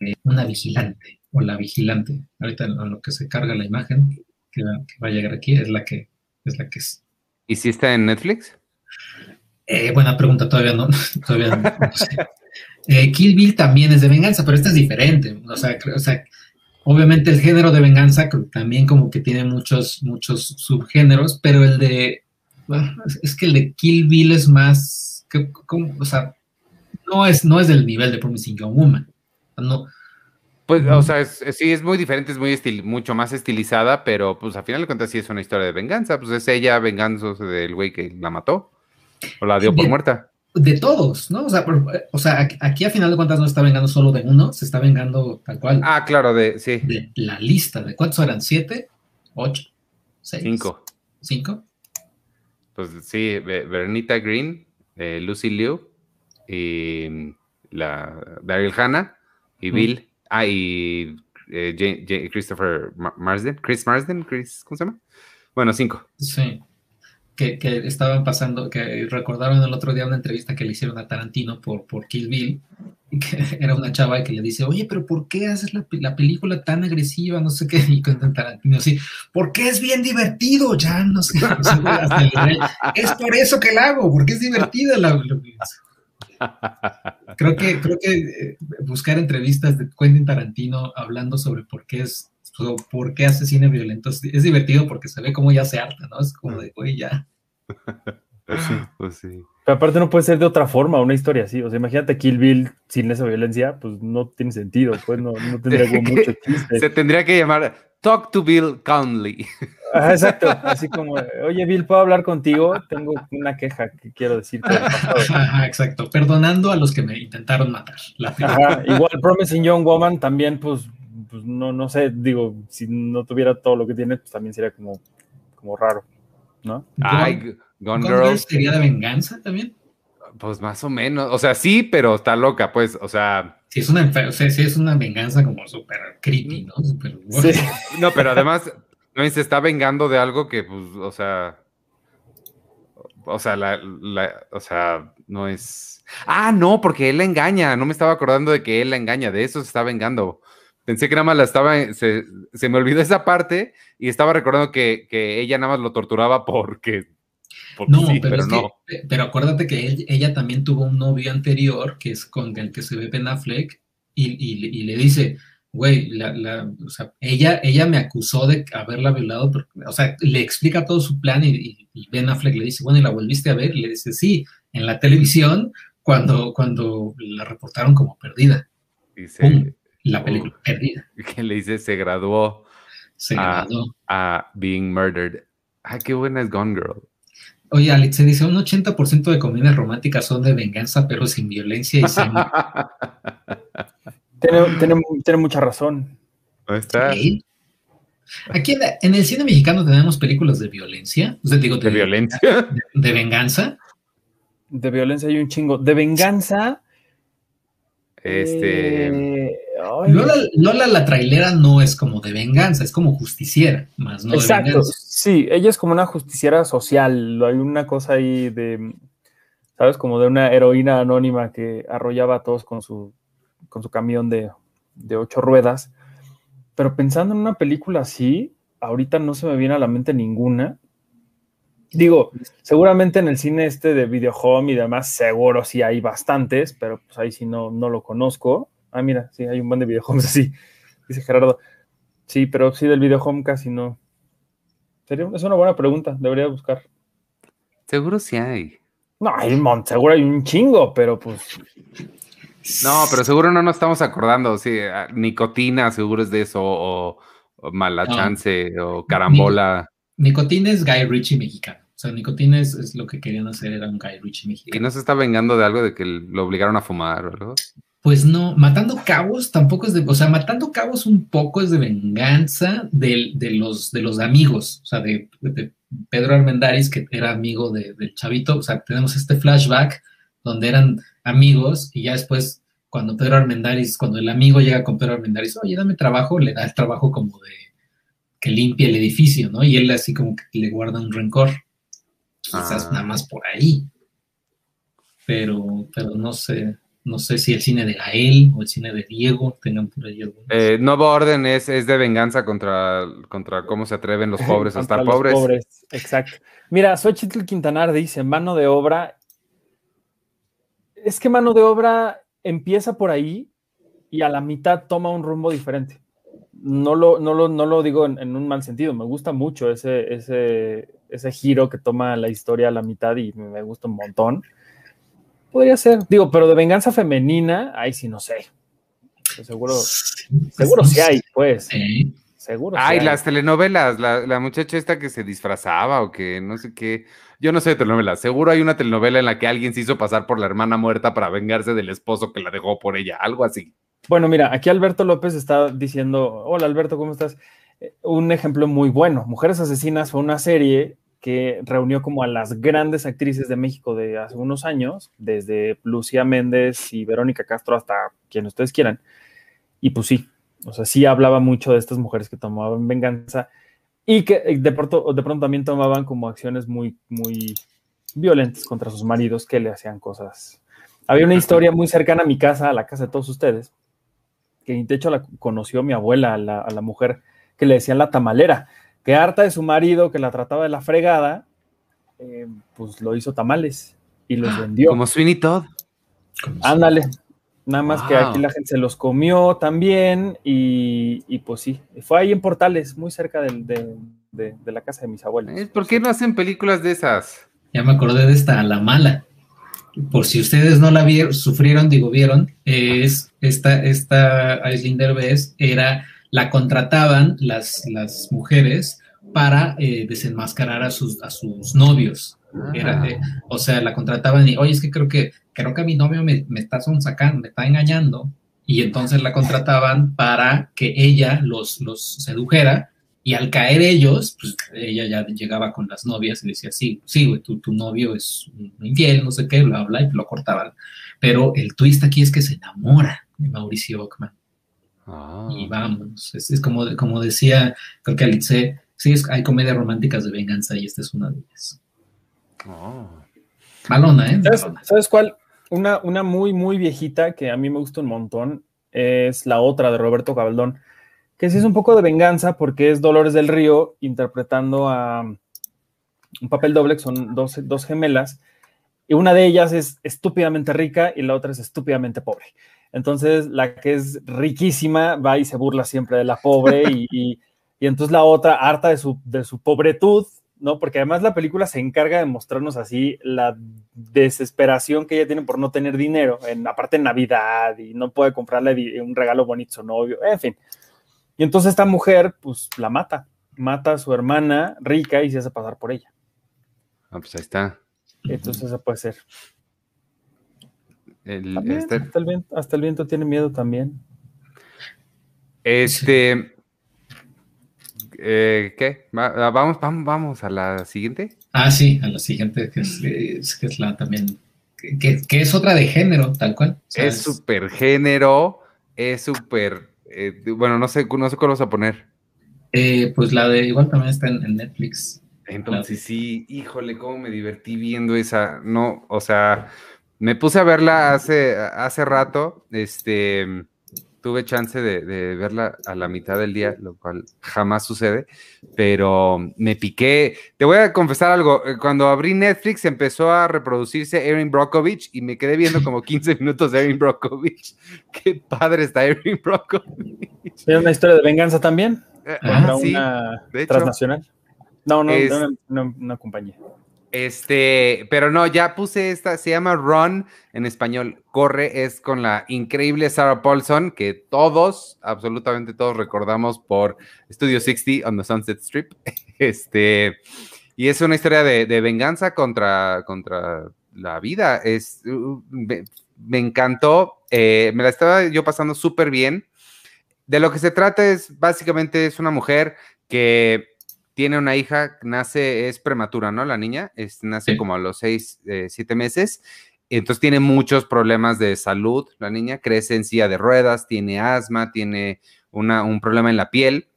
eh, Una Vigilante o la vigilante. Ahorita en lo que se carga la imagen que va, a llegar aquí es la que, es la que es. ¿Y si está en Netflix? Eh, buena pregunta, todavía no, (laughs) todavía no, no sé. Eh, Kill Bill también es de venganza, pero esta es diferente. O sea, o sea, obviamente el género de venganza también como que tiene muchos, muchos subgéneros, pero el de, es que el de Kill Bill es más, que, como, o sea, no es, no es del nivel de Promising Young Woman. No, pues, o sea, es, es, sí, es muy diferente, es muy estil, mucho más estilizada, pero pues al final de cuentas sí es una historia de venganza, pues es ella vengándose del güey que la mató o la dio por muerta. De todos, ¿no? O sea, por, o sea, aquí a final de cuentas no está vengando solo de uno, se está vengando tal cual. Ah, claro, de, sí. De la lista, ¿de cuántos eran? ¿Siete? ¿Ocho? ¿Seis? Cinco. ¿Cinco? Pues sí, Bernita Green, eh, Lucy Liu y la Daryl Hannah y mm. Bill. Ah, y eh, J, J, Christopher Marsden, Chris Marsden, Chris, ¿cómo se llama? Bueno, cinco. Sí. Que, que, estaban pasando, que recordaron el otro día una entrevista que le hicieron a Tarantino por, por Kill Bill, que (laughs) era una chava que le dice, oye, pero ¿por qué haces la, la película tan agresiva? No sé qué, y cuentan Tarantino así, porque es bien divertido, ya no sé, (laughs) es por eso que la hago, porque es divertida la, la creo que, creo que eh, buscar entrevistas de Quentin Tarantino hablando sobre por qué es, por qué hace cine violento es, divertido porque se ve como ya se harta, ¿no? Es como de, güey, ya. Pues sí, (laughs) pues sí. Pero aparte no puede ser de otra forma una historia así. O sea, imagínate Kill Bill sin esa violencia, pues no tiene sentido, pues no, no tendría (laughs) mucho chiste. Se tendría que llamar Talk to Bill Calmly. Ah, exacto, así como, oye Bill, ¿puedo hablar contigo? Tengo una queja que quiero decirte. (laughs) Ajá, exacto, perdonando a los que me intentaron matar. Ajá, igual Promising Young Woman también, pues, pues, no, no sé, digo, si no tuviera todo lo que tiene, pues también sería como, como raro, ¿no? Ay, Gone, Gone Girl. ¿Sería de venganza también? Pues más o menos, o sea, sí, pero está loca, pues, o sea... Sí, es una, o sea, sí es una venganza como súper creepy, ¿no? Super, (laughs) sí. No, pero además, no se está vengando de algo que, pues, o sea... O sea, la, la, o sea, no es... Ah, no, porque él la engaña, no me estaba acordando de que él la engaña, de eso se está vengando. Pensé que nada más la estaba, se, se me olvidó esa parte y estaba recordando que, que ella nada más lo torturaba (laughs) porque no, sí, pero, pero, es no. Que, pero acuérdate que él, ella también tuvo un novio anterior, que es con el que se ve Ben Affleck, y, y, y le dice, güey, la, la, o sea, ella, ella me acusó de haberla violado, o sea, le explica todo su plan y, y, Ben Affleck le dice, bueno, ¿y la volviste a ver? Y le dice, sí, en la televisión, cuando, cuando la reportaron como perdida. Dice. La película uh, perdida. (laughs) Que le dice, se graduó, se a, graduó. a Being Murdered. Ay, qué buena es Gone Girl. Oye, Alex, se dice un 80% de comedias románticas son de venganza, pero sin violencia y sangre. (laughs) tiene, tiene, tiene, mucha razón. ¿Dónde está? ¿Sí? Aquí en, en, el cine mexicano tenemos películas de violencia. O sea, digo, de, ¿De violencia. De, (laughs) de, venganza. De violencia hay un chingo. De venganza. Este. Eh, Lola, Lola, la trailera no es como de venganza, es como justiciera, más no Exacto. de venganza. Sí, ella es como una justiciera social. Hay una cosa ahí de, ¿sabes? Como de una heroína anónima que arrollaba a todos con su, con su camión de, de ocho ruedas. Pero pensando en una película así, ahorita no se me viene a la mente ninguna. Digo, seguramente en el cine este de Video Home y demás, seguro sí hay bastantes, pero pues ahí sí no, no lo conozco. Ah, mira, sí, hay un buen de Video Home (laughs) así, dice Gerardo. Sí, pero sí del Video Home casi no. Sería, es una buena pregunta, debería buscar. Seguro sí hay. No, hay un montón, seguro hay un chingo, pero pues. No, pero seguro no nos estamos acordando. Sí, nicotina, seguro es de eso, o, o mala no. chance, o carambola. Nicotina es Guy Ritchie mexicano. O sea, Nicotina es, es, lo que querían hacer, era un Guy Ritchie mexicano. ¿Y no se está vengando de algo de que lo obligaron a fumar o algo? Pues no, Matando Cabos tampoco es de, o sea, Matando Cabos un poco es de venganza de, de los, de los amigos, o sea, de, de Pedro Armendáriz, que era amigo de, del chavito, o sea, tenemos este flashback donde eran amigos y ya después, cuando Pedro Armendáriz, cuando el amigo llega con Pedro Armendáriz, oye, dame trabajo, le da el trabajo como de que limpie el edificio, ¿no? Y él así como que le guarda un rencor. Quizás ah. nada más por ahí. Pero, pero no sé, no sé si el cine de Gael o el cine de Diego tengan por ahí algunos. Eh, Nuevo Orden es, es de venganza contra, contra cómo se atreven los pobres a (laughs) estar pobres. Exacto. Mira, Xochitl Quintanar dice, mano de obra. Es que mano de obra empieza por ahí y a la mitad toma un rumbo diferente. No lo, no lo, no lo digo en, en un mal sentido, me gusta mucho ese, ese, ese giro que toma la historia a la mitad y me, me gusta un montón. Podría ser, digo, pero de venganza femenina, ahí sí no sé. Seguro, seguro sí hay, pues. Sí. Seguro sí Ay, hay. las telenovelas, la, la muchacha esta que se disfrazaba o que no sé qué. Yo no sé de telenovelas. Seguro hay una telenovela en la que alguien se hizo pasar por la hermana muerta para vengarse del esposo que la dejó por ella. Algo así. Bueno, mira, aquí Alberto López está diciendo, hola Alberto, ¿cómo estás? Eh, Un ejemplo muy bueno, Mujeres Asesinas fue una serie que reunió como a las grandes actrices de México de hace unos años, desde Lucía Méndez y Verónica Castro hasta quien ustedes quieran. Y pues sí, o sea, sí hablaba mucho de estas mujeres que tomaban venganza y que eh, de pronto, también tomaban como acciones muy, muy violentas contra sus maridos que le hacían cosas. Había una historia muy cercana a mi casa, a la casa de todos ustedes, que de hecho la conoció mi abuela, la, a la mujer que le decían la tamalera, que harta de su marido, que la trataba de la fregada, eh, pues lo hizo tamales y los vendió. Como Sweeney Todd. Ándale. Nada más que aquí la gente se los comió también y, y pues sí, fue ahí en Portales, muy cerca del- de, de- de la casa de mis abuelos. Eh, ¿Por qué no hacen películas de esas? Ya me acordé de esta, La Mala. Por si ustedes no la vieron, sufrieron, digo, vieron, es esta, esta Aislinn Derbez era, la contrataban las, las mujeres para eh, desenmascarar a sus, a sus novios. Era, Ah. eh, o sea, la contrataban y, oye, es que creo que, creo que a mi novio me, me está sacando, me está engañando. Y entonces la contrataban para que ella los, los sedujera y al caer ellos, pues ella ya llegaba con las novias y decía, sí, sí, güey, tu, tu novio es infiel, no sé qué, bla, bla, y lo cortaban. Pero el twist aquí es que se enamora de Mauricio Ockman. Ah. Y vamos, es, es como, como decía, creo que Alice, sí, es- hay comedias románticas de venganza y esta es una de ellas. Oh. Malona, ¿eh? ¿Sabes, cuál? Una, una muy, muy viejita que a mí me gusta un montón es la otra de Roberto Cabaldón, que sí es un poco de venganza porque es Dolores del Río interpretando a un papel doble, que son dos, dos gemelas, y una de ellas es estúpidamente rica y la otra es estúpidamente pobre. Entonces, la que es riquísima va y se burla siempre de la pobre y, (laughs) y- y entonces la otra, harta de su, de su pobretud, ¿no? Porque además la película se encarga de mostrarnos así la desesperación que ella tiene por no tener dinero, en, aparte en Navidad y no puede comprarle un regalo bonito a su novio, en fin. Y entonces esta mujer, pues la mata, mata a su hermana rica y se hace pasar por ella. Ah, pues ahí está. Entonces esa puede ser. El- También, este, hasta, el viento, hasta el viento tiene miedo también. este, eh, ¿qué? Va- ah, vamos, vamos, vamos a la siguiente. Ah, sí, a la siguiente, que es, es- que es la también, que, que- es otra de género, tal cual. Es súper género, es súper, eh, bueno, no sé, no sé cuál vas a poner. eh, pues la de, igual también está en, en Netflix. Entonces sí, híjole, cómo me divertí viendo esa, no, o sea, me puse a verla hace, hace rato, este, tuve chance de, de verla a la mitad del día, lo cual jamás sucede, pero me piqué. Te voy a confesar algo, eh, cuando abrí Netflix empezó a reproducirse Erin Brockovich y me quedé viendo como 15 (laughs) minutos de Erin Brockovich. (laughs) Qué padre está Erin Brockovich. ¿Es una historia de venganza también? Contra sí, una de transnacional. No, no, Es- una, una- una compañía. Este, pero no, ya puse esta, se llama Run en español, corre, es con la increíble Sarah Paulson, que todos, absolutamente todos recordamos por Studio 60 on the Sunset Strip. (laughs) Este, y es una historia de, venganza contra, contra la vida. Es, uh, me, me encantó, eh, me la estaba yo pasando súper bien. De lo que se trata es, básicamente, es una mujer que tiene una hija, nace, es prematura, ¿no? La niña, es, nace Sí. como a los seis, eh, siete meses. Entonces tiene muchos problemas de salud. La niña crece en silla de ruedas, tiene asma, tiene una, un problema en la piel.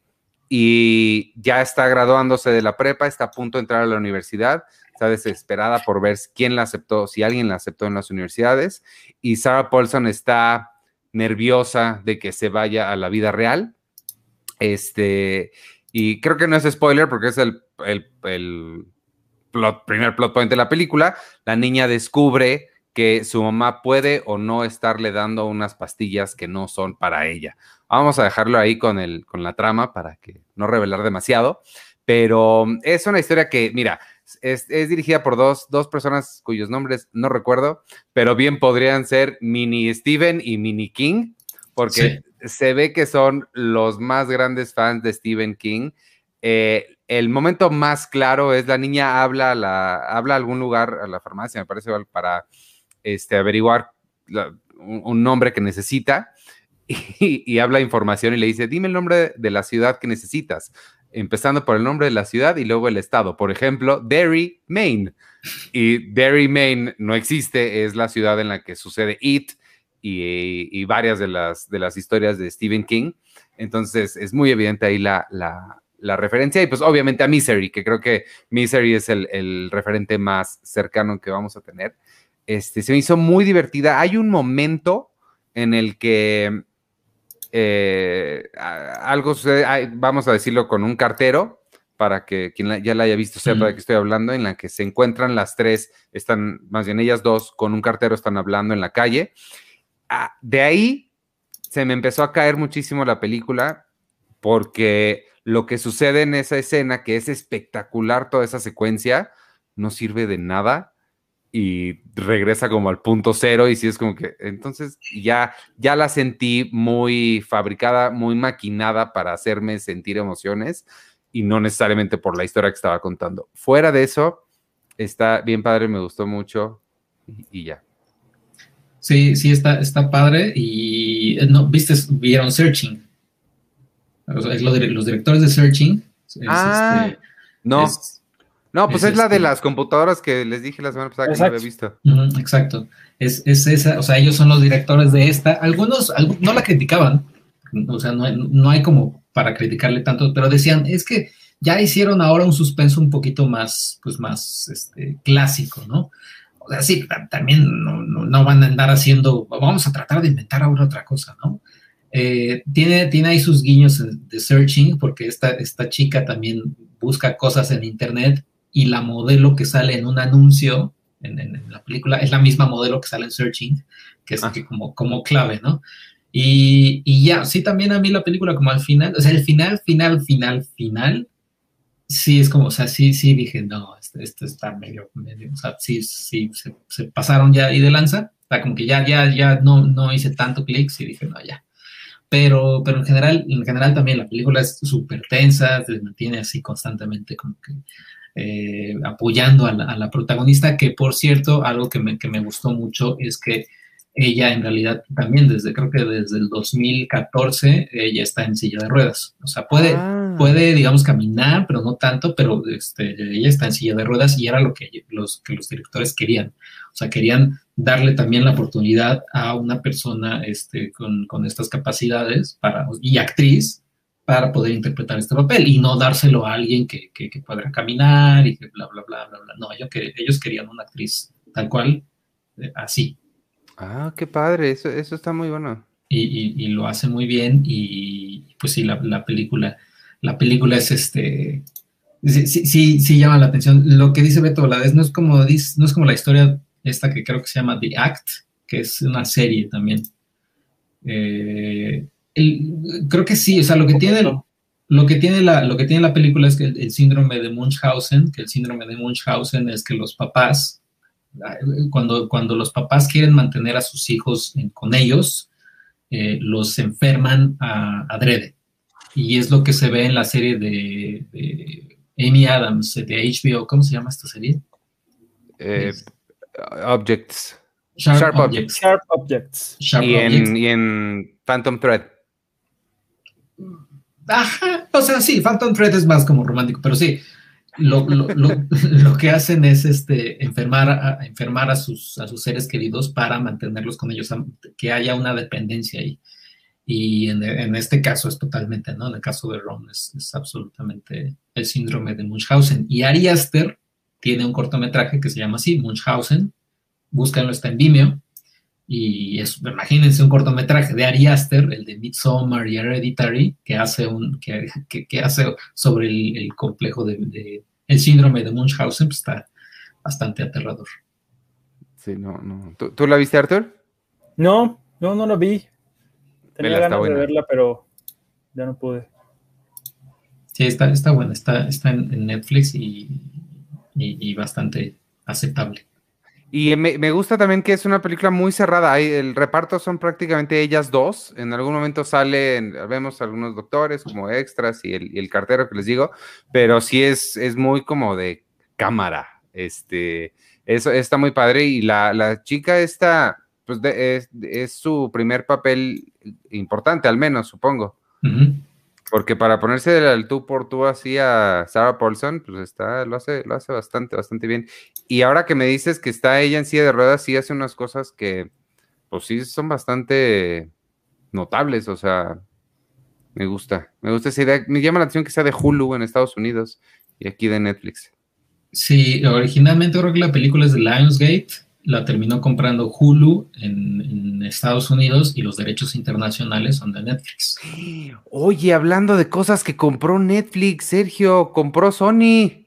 y ya está graduándose de la prepa, está a punto de entrar a la universidad, está desesperada por ver quién la aceptó, si alguien la aceptó en las universidades, y Sarah Paulson está nerviosa de que se vaya a la vida real. Este, y creo que no es spoiler porque es el, el, primer plot point de la película. La niña descubre que su mamá puede o no estarle dando unas pastillas que no son para ella. Vamos a dejarlo ahí con, la trama para que no revelar demasiado, pero es una historia que, mira, es, dirigida por dos, personas cuyos nombres no recuerdo, pero bien podrían ser Mini Steven y Mini King, porque se ve que son los más grandes fans de Stephen King. Eh, el momento más claro es la niña habla, la, habla a algún lugar, a la farmacia, me parece, para este, averiguar un, nombre que necesita (laughs) y, y, habla información y le dice, dime el nombre de la ciudad que necesitas empezando por el nombre de la ciudad y luego el estado. Por ejemplo, Derry, Maine. Y Derry, Maine no existe, es la ciudad en la que sucede It y, varias de las, de las historias de Stephen King. Entonces es muy evidente ahí la, la, referencia y pues obviamente a Misery, que creo que Misery es el, el, referente más cercano que vamos a tener. Este, se me hizo muy divertida. Hay un momento en el que eh, algo sucede, vamos a decirlo con un cartero, para que quien ya la haya visto sepa de qué estoy hablando, en la que se encuentran las tres, están, más bien ellas dos, con un cartero están hablando en la calle. Ah, de ahí se me empezó a caer muchísimo la película, porque lo que sucede en esa escena, que es espectacular toda esa secuencia, no sirve de nada y regresa como al punto cero y si es como que entonces ya ya la sentí muy fabricada, muy maquinada para hacerme sentir emociones y no necesariamente por la historia que estaba contando. Fuera de eso, está bien padre, me gustó mucho y, ya. Sí, sí, está, está padre y eh, no, viste, vieron Searching. los directores de Searching. ah, este, no. No, pues es, la de este las computadoras que les dije la semana pasada que no había visto. exacto. Es, esa, o sea, ellos son los directores de esta. Algunos, no la criticaban, o sea, no, hay como para criticarle tanto, pero decían, es que ya hicieron ahora un suspenso un poquito más, pues más este, clásico, ¿no? O sea, sí, también no, van a andar haciendo, vamos a tratar de inventar ahora otra cosa, ¿no? Eh, tiene, tiene ahí sus guiños de searching, porque esta, esta chica también busca cosas en internet y la modelo que sale en un anuncio en, la película es la misma modelo que sale en Searching, que es ah. como, como clave, ¿no? Y, y, ya, sí, también a mí la película como al final, o sea, el final, final, final, final, sí es como, o sea, sí, sí dije, no, esto, esto está medio, medio, o sea, sí, sí, se, pasaron ya y de lanza, o sea, como que ya, ya, ya no, no hice tanto clics y dije, no, ya. Pero, pero en general, en general también la película es súper tensa, se mantiene así constantemente como que eh, apoyando a la, protagonista, que por cierto, algo que me, que me gustó mucho es que ella en realidad también desde, creo que desde el 2014, ella está en silla de ruedas. O sea, puede, ah. Puede digamos, caminar, pero no tanto, pero este, ella está en silla de ruedas y era lo que los, que los directores querían. O sea, querían darle también la oportunidad a una persona este, con, con estas capacidades para, y actriz para poder interpretar este papel y no dárselo a alguien que, que, que pueda caminar y que bla, bla, bla, bla, bla. No, ellos, ellos querían una actriz tal cual, eh, así. Ah, qué padre, eso, eso está muy bueno. Y, y, lo hace muy bien y pues sí, la, la, película, la película es este, sí, sí, llama la atención. Lo que dice Beto Valadez no es como, no es como la historia esta que creo que se llama The Act, que es una serie también. Eh, creo que sí, o sea, lo que tiene, lo que tiene, la, lo que tiene la película es que el, síndrome de Munchausen, que el síndrome de Munchausen es que los papás, cuando, cuando los papás quieren mantener a sus hijos con ellos, eh, los enferman a, adrede. Y es lo que se ve en la serie de, Amy Adams, de HBO, ¿cómo se llama esta serie? Eh, objects. Sharp, Objects. Sharp Objects. y, En, y en Phantom Thread. Ajá, o sea, sí, Phantom Thread es más como romántico, pero sí, (laughs) lo, que hacen es este, enfermar, a, enfermar a, sus, a sus seres queridos para mantenerlos con ellos, que haya una dependencia ahí. Y en, este caso es totalmente, ¿no? En el caso de Ron es, es absolutamente el síndrome de Munchausen. Y Ari Aster tiene un cortometraje que se llama así, Munchausen. Búscanlo, está en Vimeo. Y es, imagínense un cortometraje de Ari Aster, el de Midsommar y Hereditary, que hace, un, que, que, hace sobre el, complejo de, el síndrome de Munchausen, pues está bastante aterrador. Sí, no, no. ¿Tú, la viste, Arthur? No, no, no la vi. Tenía ganas de verla, pero ya no pude. Sí, está, está buena, está, está en, Netflix y, y, bastante aceptable. Y me, gusta también que es una película muy cerrada. el reparto son prácticamente ellas dos. En algún momento salen, vemos algunos doctores como extras y el, cartero que les digo, pero sí es, es muy como de cámara. Este, eso está muy padre. Y la, chica esta, pues es, su primer papel importante, al menos, supongo. Porque para ponerse del tú por tú así a Sarah Paulson, pues está, lo hace, lo hace bastante, bastante bien. Y ahora que me dices que está ella en silla de ruedas, sí hace unas cosas que, pues sí, son bastante notables, o sea, me gusta, me gusta esa idea. Me llama la atención que sea de Hulu en Estados Unidos y aquí de Netflix. Sí, originalmente creo que la película es de Lionsgate, la terminó comprando Hulu en, Estados Unidos y los derechos internacionales son de Netflix. Oye, hablando de cosas que compró Netflix, Sergio, compró Sony.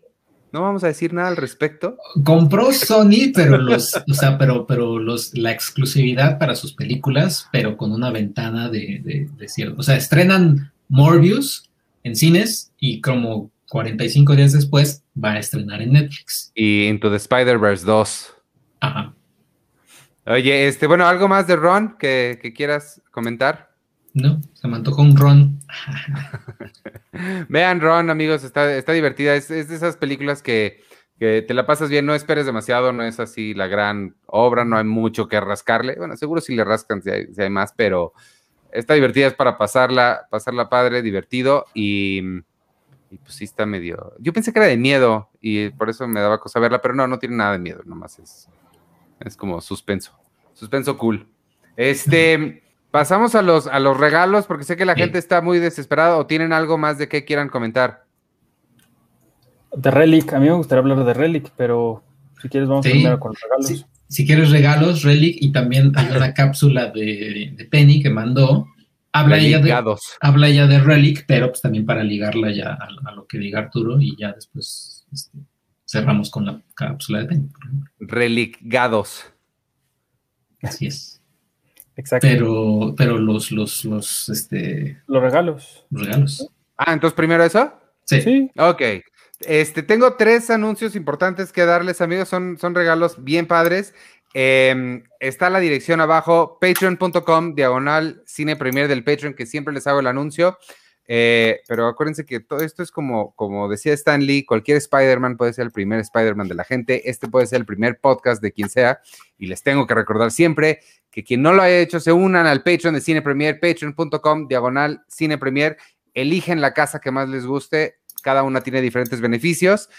No vamos a decir nada al respecto. Compró Sony, pero los, o sea, pero, pero los, la exclusividad para sus películas, pero con una ventana de, de, cierto. O sea, estrenan Morbius en cines y como 45 días después va a estrenar en Netflix. Y Into the Spider-Verse 2. Ajá. Oye, este, bueno, ¿algo más de Ron que, quieras comentar? No, se me antojó un Ron. (laughs) Vean Ron, amigos, está, está divertida. Es, de esas películas que, te la pasas bien, no esperes demasiado, no es así la gran obra, no hay mucho que rascarle. Bueno, seguro si le rascan si hay, más, pero está divertida, es para pasarla, pasarla padre, divertido y, y, pues sí está medio... Yo pensé que era de miedo y por eso me daba cosa verla, pero no, no tiene nada de miedo, nomás es es como suspenso. Suspenso cool. Este, (laughs) pasamos a los, a los regalos, porque sé que la gente está muy desesperada o tienen algo más de qué quieran comentar. De Relic, a mí me gustaría hablar de Relic, pero si quieres vamos primero con los regalos. Si quieres regalos, Relic, y también hay una cápsula de, Penny que mandó. Habla ella, de, habla ella de Relic, pero pues también para ligarla ya a, lo que diga Arturo y ya después este, cerramos con la cápsula de Penny. Religados. Así es. Exacto. Pero, pero los, los, los, este. Los regalos. Los regalos. Ah, entonces primero eso. Sí. sí. Ok. Este, tengo tres anuncios importantes que darles, amigos. Son, son regalos bien padres. Em, está la dirección abajo, patreon.com, diagonal cine premier del Patreon, que siempre les hago el anuncio. Eh, pero acuérdense que todo esto es como, como decía Stan Lee, cualquier Spider-Man puede ser el primer Spider-Man de la gente, este puede ser el primer podcast de quien sea, y les tengo que recordar siempre que quien no lo haya hecho se unan al Patreon de Cine Premier, patreon.com, diagonal Cine Premier, eligen la casa que más les guste, cada una tiene diferentes beneficios,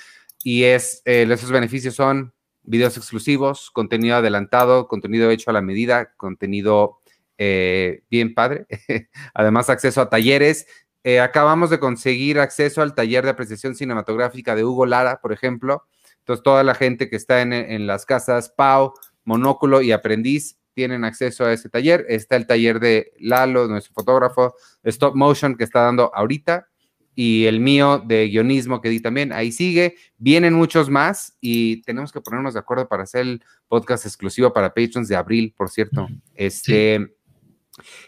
y es, eh, esos beneficios son videos exclusivos, contenido adelantado, contenido hecho a la medida, contenido eh, bien padre, (laughs) además acceso a talleres, eh, acabamos de conseguir acceso al taller de apreciación cinematográfica de Hugo Lara, por ejemplo. Entonces, toda la gente que está en, las casas Pau, Monóculo y Aprendiz tienen acceso a ese taller. Está el taller de Lalo, nuestro fotógrafo, Stop Motion, que está dando ahorita, y el mío de guionismo que di también. Ahí sigue. Vienen muchos más y tenemos que ponernos de acuerdo para hacer el podcast exclusivo para patrons de abril, por cierto. Este.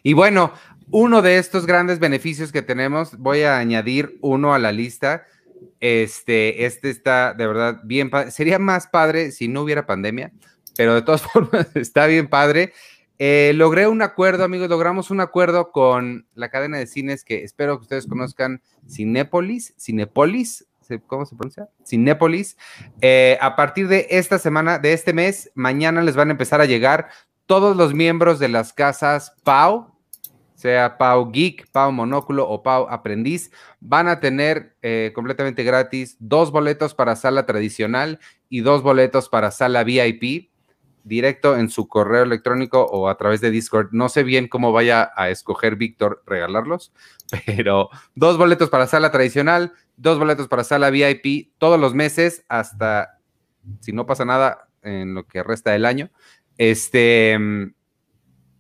Y bueno, uno de estos grandes beneficios que tenemos, voy a añadir uno a la lista. Este, este está de verdad bien Sería más padre si no hubiera pandemia, pero de todas (laughs) formas está bien padre. Eh, logré un acuerdo, amigos, logramos un acuerdo con la cadena de cines que espero que ustedes conozcan, Cinépolis, Cinépolis, ¿cómo se pronuncia? Cinépolis. Eh, a partir de esta semana, de este mes, mañana les van a empezar a llegar todos los miembros de las casas PAU, sea Pau Geek, Pau Monóculo o Pau Aprendiz, van a tener eh, completamente gratis dos boletos para sala tradicional y dos boletos para sala VIP. directo en su correo electrónico o a través de Discord. No sé bien cómo vaya a escoger Víctor regalarlos, (laughs) pero dos boletos para sala tradicional, dos boletos para sala VIP todos los meses hasta, si no pasa nada, en lo que resta del año. Este,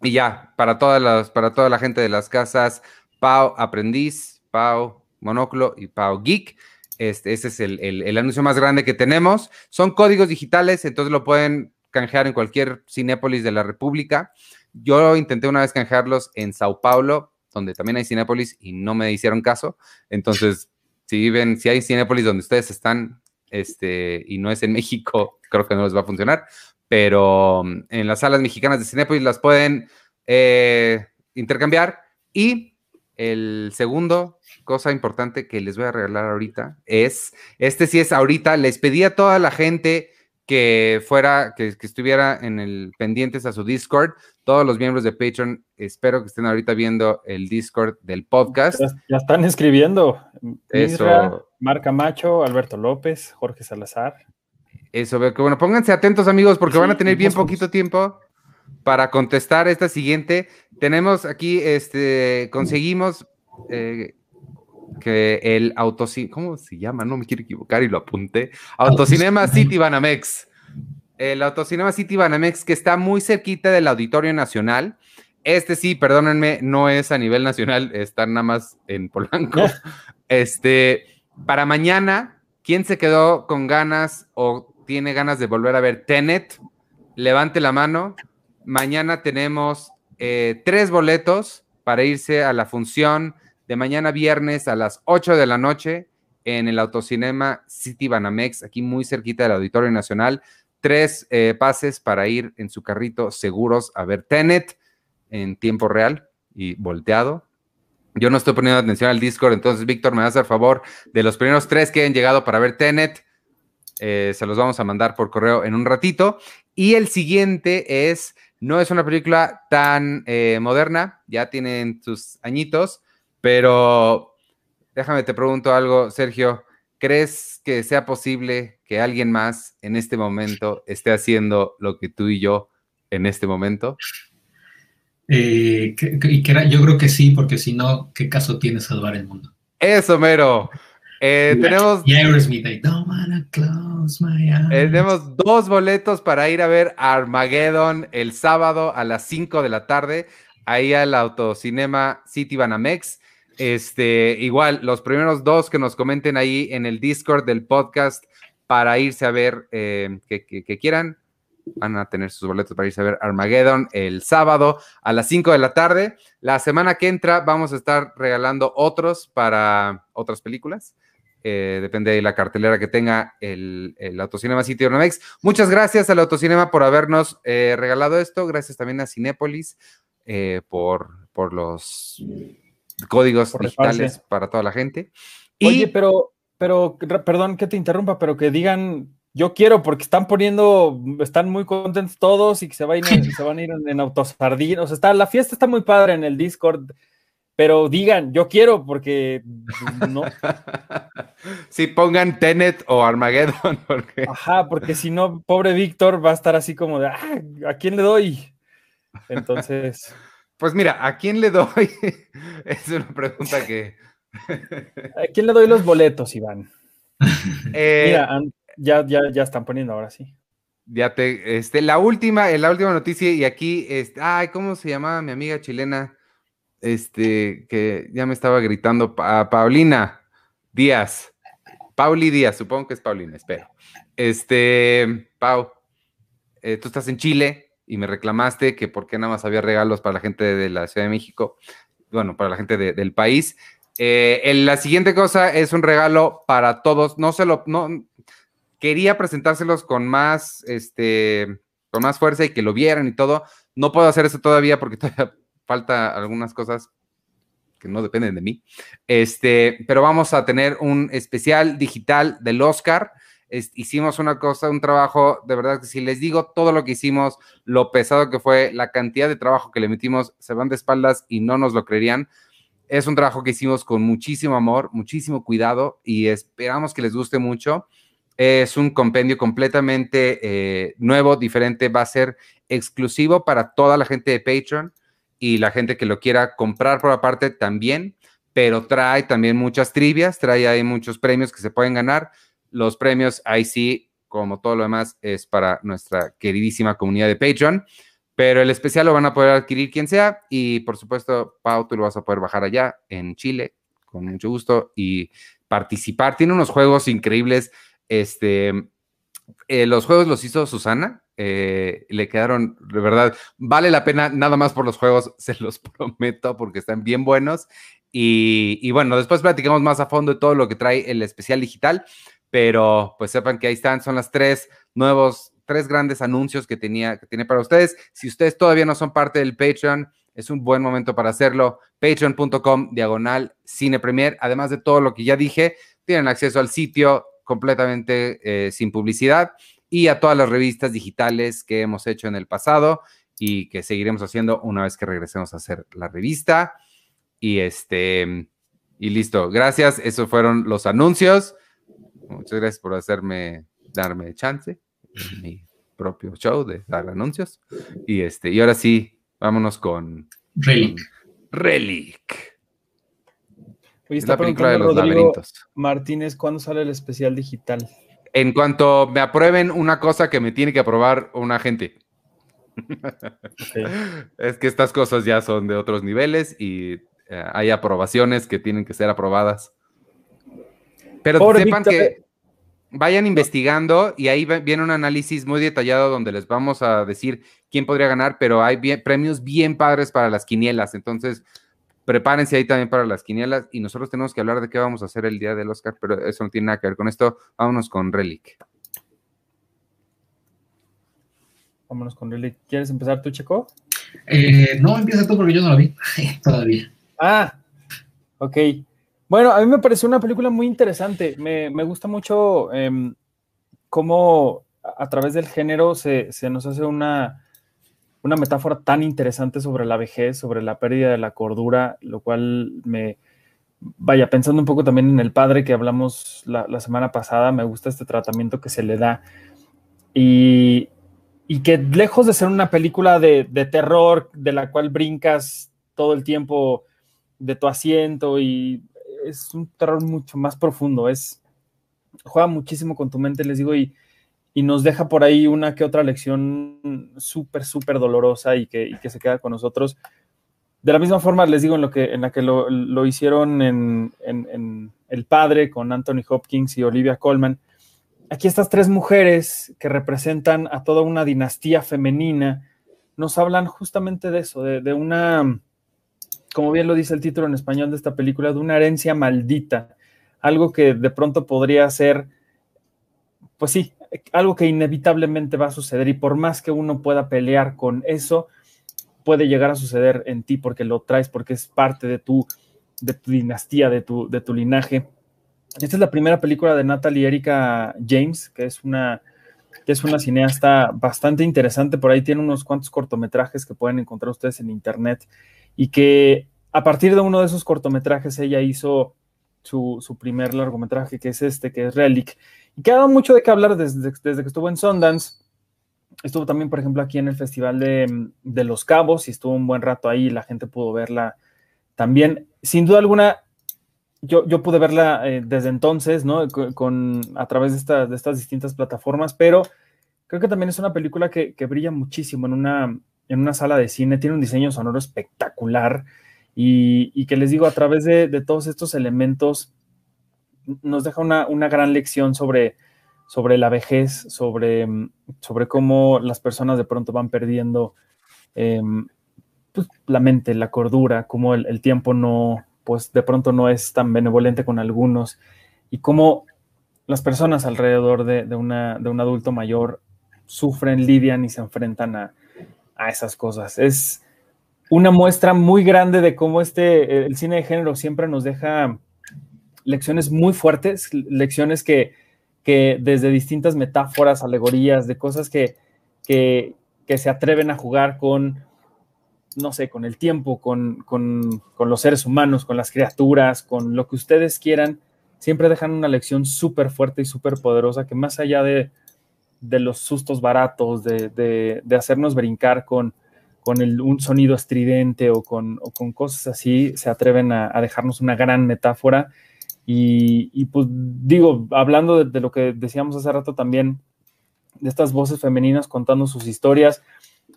y ya, para, todas las, para toda la gente de las casas, Pau Aprendiz, Pau Monoclo y Pau Geek. Este, ese es el, el, anuncio más grande que tenemos. Son códigos digitales, entonces lo pueden canjear en cualquier Cinépolis de la República. Yo intenté una vez canjearlos en Sao Paulo, donde también hay Cinépolis y no me hicieron caso. Entonces, si viven, si hay Cinépolis donde ustedes están, este, y no es en (laughs) México, creo que no les va a funcionar. Pero mm, en las salas mexicanas de Cinépolis las pueden eh, intercambiar. Y el segundo cosa importante que les voy a regalar ahorita es, este sí es ahorita, les pedí a toda la gente que fuera, que, estuviera en el pendientes a su Discord. Todos los miembros de Patreon, espero que estén ahorita viendo el Discord del podcast. Ya, están escribiendo. Eso. Marca Macho, Alberto López, Jorge Salazar. Eso, que bueno, pónganse atentos amigos porque van a tener bien poquito tiempo para contestar esta siguiente. Tenemos aquí, este, conseguimos eh, que el autocinema, ¿cómo se llama? No me quiero equivocar y lo apunté. Autocinema City Banamex. El Autocinema City Banamex que está muy cerquita del Auditorio Nacional. Este sí, perdónenme, no es a nivel nacional, está nada más en Polanco. (laughs) Este, para mañana, ¿quién se quedó con ganas o tiene ganas de volver a ver Tenet? Levante la mano. Mañana tenemos eh, tres boletos para irse a la función de mañana viernes a las 8 de la noche en el Autocinema City Banamex, aquí muy cerquita del Auditorio Nacional. Tres eh, pases para ir en su carrito seguros a ver Tenet en tiempo real y volteado. Yo no estoy poniendo atención al Discord, entonces Víctor, me a hacer favor de los primeros tres que han llegado para ver Tenet. Eh, se los vamos a mandar por correo en un ratito. Y el siguiente es, no es una película tan eh, moderna, ya tienen sus añitos, pero déjame te pregunto algo, Sergio. ¿Crees que sea posible que alguien más en este momento esté haciendo lo que tú y yo en este momento? Eh, yo creo que sí, porque si no, ¿qué caso tiene salvar el mundo? Eso, mero. Eh, tenemos, tenemos dos boletos para ir a ver Armageddon el sábado a las 5 de la tarde, ahí al Autocinema City Banamex. Este, igual, los primeros dos que nos comenten ahí en el Discord del podcast para irse a ver eh, que, quieran, van a tener sus boletos para irse a ver Armageddon el sábado a las 5 de la tarde. La semana que entra vamos a estar regalando otros para otras películas. Eh, depende de la cartelera que tenga el, el Autocinema City Ornamex. Muchas gracias al Autocinema por habernos eh, regalado esto. Gracias también a Cinépolis por, por los códigos digitales para toda la gente. Oye, pero, pero, perdón que te interrumpa, pero que digan, yo quiero, porque están poniendo, están muy contentos todos y que se, van a ir, se van a ir en, autosardín. O sea, está, la fiesta está muy padre en el Discord, pero digan, yo quiero, porque no. (laughs) Sí, pongan Tenet o Armageddon. (laughs) Porque... Ajá, porque si no, pobre Víctor va a estar así como de, ah, ¿a quién le doy? Entonces. Pues mira, ¿a quién le doy? (laughs) es una pregunta que. ¿A quién le doy los boletos, Iván? Eh, mira, ya, ya, ya están poniendo ahora sí. Ya te, este, la última, la última noticia, y aquí, este, ay, ¿cómo se llamaba mi amiga chilena? Este, que ya me estaba gritando, a Paulina Díaz. Pauli Díaz, supongo que es Paulina, espero. Este, Pau, eh, tú estás en Chile, y me reclamaste que por qué nada más había regalos para la gente de la Ciudad de México, bueno, para la gente del país. Eh, la siguiente cosa es un regalo para todos. No se lo, no, quería presentárselos con más, este, con más fuerza y que lo vieran y todo. No puedo hacer eso todavía porque (laughs) todavía falta algunas cosas que no dependen de mí. Este, pero vamos a tener un especial digital del Oscar hicimos una cosa, un trabajo, de verdad que si les digo todo lo que hicimos, lo pesado que fue, la cantidad de trabajo que le metimos, se van de espaldas y no nos lo creerían. Es un trabajo que hicimos con muchísimo amor, muchísimo cuidado y esperamos que les guste mucho. Es un compendio completamente eh, nuevo, diferente, va a ser exclusivo para toda la gente de Patreon y la gente que lo quiera comprar por aparte también, pero trae también muchas trivias, trae ahí muchos premios que se pueden ganar. Los premios ahí sí, como todo lo demás, es para nuestra queridísima comunidad de Patreon, pero el especial lo van a poder adquirir quien sea y por supuesto, Pau, tú lo vas a poder bajar allá en Chile con mucho gusto y participar. Tiene unos juegos increíbles este, eh, los juegos los hizo Susana, eh, le quedaron, de verdad, vale la pena nada más por los juegos, (laughs) se los prometo, porque están bien buenos. Y, bueno, después platicamos más a fondo de todo lo que trae el especial digital, pero pues sepan que ahí están, son las tres nuevos, tres grandes anuncios que tenía, que tiene para ustedes. Si ustedes todavía no son parte del Patreon, es un buen momento para hacerlo. Patreon.com, diagonal, cine premier. Además de todo lo que ya dije, tienen acceso al sitio, completamente eh, sin publicidad y a todas las revistas digitales que hemos hecho en el pasado y que seguiremos haciendo una vez que regresemos a hacer la revista. Y este, y listo. Gracias. Esos fueron los anuncios. Muchas gracias por hacerme, darme chance en mi propio show de dar anuncios. Y este, y ahora sí, vámonos con Relic. Relic. Oye, está la película de los laberintos. Martínez, ¿cuándo sale el especial digital? En cuanto me aprueben una cosa que me tiene que aprobar un agente. (laughs) es que estas cosas ya son de otros niveles y eh, hay aprobaciones que tienen que ser aprobadas. Pero sepan que vayan investigando y ahí viene un análisis muy detallado donde les vamos a decir quién podría ganar, pero hay premios bien padres para las quinielas. Entonces, prepárense ahí también para las quinielas y nosotros tenemos que hablar de qué vamos a hacer el día del Oscar, pero eso no tiene nada que ver con esto. Vámonos con Relic. Vámonos con Relic. ¿Quieres empezar tú, Checo? Eh, no, empieza tú porque yo no la vi (laughs) todavía. Ah, ok. Bueno, a mí me pareció una película muy interesante. Me, gusta mucho em, cómo a través del género se nos hace una, una metáfora tan interesante sobre la vejez, sobre la pérdida de la cordura, lo cual me, vaya, pensando un poco también en el padre que hablamos la, semana pasada, me gusta este tratamiento que se le da. Y, que lejos de ser una película de, terror de la cual brincas todo el tiempo de tu asiento y es un terror mucho más profundo, es juega muchísimo con tu mente, les digo, y, y nos deja por ahí una que otra lección súper, súper dolorosa y que, se queda con nosotros. De la misma forma, les digo, en, lo que, en la que lo, hicieron en, El Padre con Anthony Hopkins y Olivia Colman, aquí estas tres mujeres que representan a toda una dinastía femenina nos hablan justamente de eso, de, de una, como bien lo dice el título en español de esta película, de una herencia maldita, algo que de pronto podría ser, pues sí, algo que inevitablemente va a suceder y por más que uno pueda pelear con eso, puede llegar a suceder en ti porque lo traes, porque es parte de tu, de tu dinastía, de tu, de tu linaje. Esta es la primera película de Natalie Erika James, que es una, que es una cineasta bastante interesante. Por ahí tiene unos cuantos cortometrajes que pueden encontrar ustedes en internet y que a partir de uno de esos cortometrajes ella hizo su, primer largometraje, que es este, que es Relic, y que ha dado mucho de qué hablar desde, desde que estuvo en Sundance. Estuvo también, por ejemplo, aquí en el Festival de, de Los Cabos y estuvo un buen rato ahí y la gente pudo verla también. Sin duda alguna, yo, yo pude verla eh, desde entonces, ¿no? Con, a través de, esta, de, estas distintas plataformas, pero creo que también es una película que, que brilla muchísimo en una, en una sala de cine, tiene un diseño sonoro espectacular y, que les digo, a través de, de todos estos elementos nos deja una, gran lección sobre, sobre la vejez, sobre, sobre cómo las personas de pronto van perdiendo em, pues, la mente, la cordura, cómo el, tiempo no, pues de pronto no es tan benevolente con algunos y cómo las personas alrededor de, una, de un adulto mayor sufren, lidian y se enfrentan a, a, esas cosas. Es una muestra muy grande de cómo este, el cine de género siempre nos deja lecciones muy fuertes, lecciones que, desde distintas metáforas, alegorías, de cosas que, que, se atreven a jugar con, no sé, con el tiempo, con, los seres humanos, con las criaturas, con lo que ustedes quieran, siempre dejan una lección súper fuerte y súper poderosa que más allá de, los sustos baratos, de, hacernos brincar con, con un sonido estridente o con, cosas así, se atreven a, dejarnos una gran metáfora. Y, pues digo, hablando de, lo que decíamos hace rato también, de estas voces femeninas contando sus historias,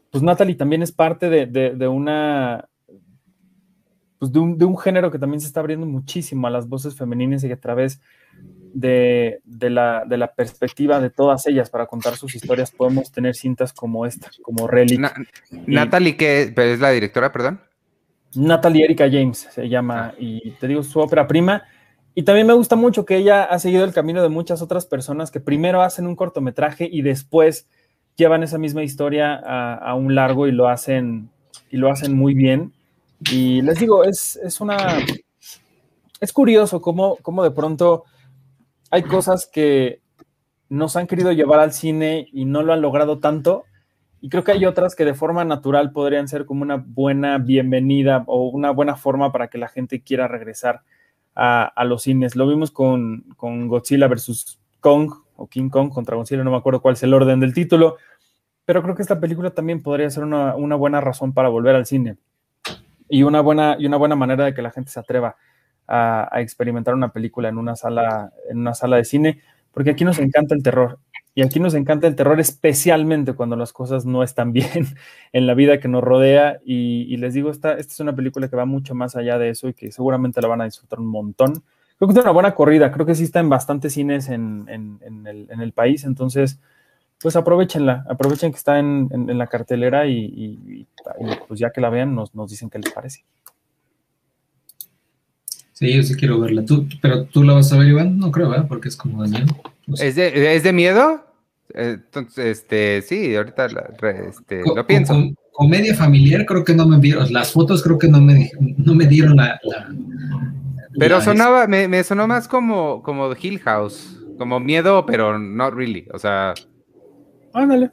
pues Natalie también es parte de, una, pues de un, género que también se está abriendo muchísimo a las voces femeninas y que a través de, la, perspectiva de todas ellas para contar sus historias podemos tener cintas como esta, como Relic. Natalie, que es la directora, perdón. Natalie Erika James se llama, ah. y te digo, su ópera prima. Y también me gusta mucho que ella ha seguido el camino de muchas otras personas que primero hacen un cortometraje y después llevan esa misma historia a, a un largo y lo hacen y lo hacen muy bien. Y les digo, es, una. Es curioso cómo, cómo de pronto hay cosas que nos han querido llevar al cine y no lo han logrado tanto. Y creo que hay otras que de forma natural podrían ser como una buena bienvenida o una buena forma para que la gente quiera regresar a, los cines. Lo vimos con, Godzilla versus Kong o King Kong contra Godzilla, no me acuerdo cuál es el orden del título, pero creo que esta película también podría ser una, una buena razón para volver al cine y una buena, y una buena manera de que la gente se atreva a, experimentar una película en una, sala, en una sala de cine, porque aquí nos encanta el terror. Y aquí nos encanta el terror especialmente cuando las cosas no están (laughs) bien en la vida que nos rodea. Y, les digo, esta, esta es una película que va mucho más allá de eso y que seguramente la van a disfrutar un montón. Creo que es una buena corrida, creo que sí está en bastantes cines en, en, el, país, entonces pues aprovechenla, aprovechen que está en, la cartelera y, pues ya que la vean nos, dicen qué les parece. Sí, yo sí quiero verla. ¿Tú, ¿Pero tú la vas a ver, Iván? No creo, ¿verdad? Porque es como de miedo. ¿Es, de, miedo? Entonces, este, sí, ahorita este, lo pienso. comedia familiar creo que no me vieron. Las fotos creo que no me, no me dieron la... pero sonaba, me, me, sonó más como, como Hill House, como miedo, pero not really, o sea... Ándale.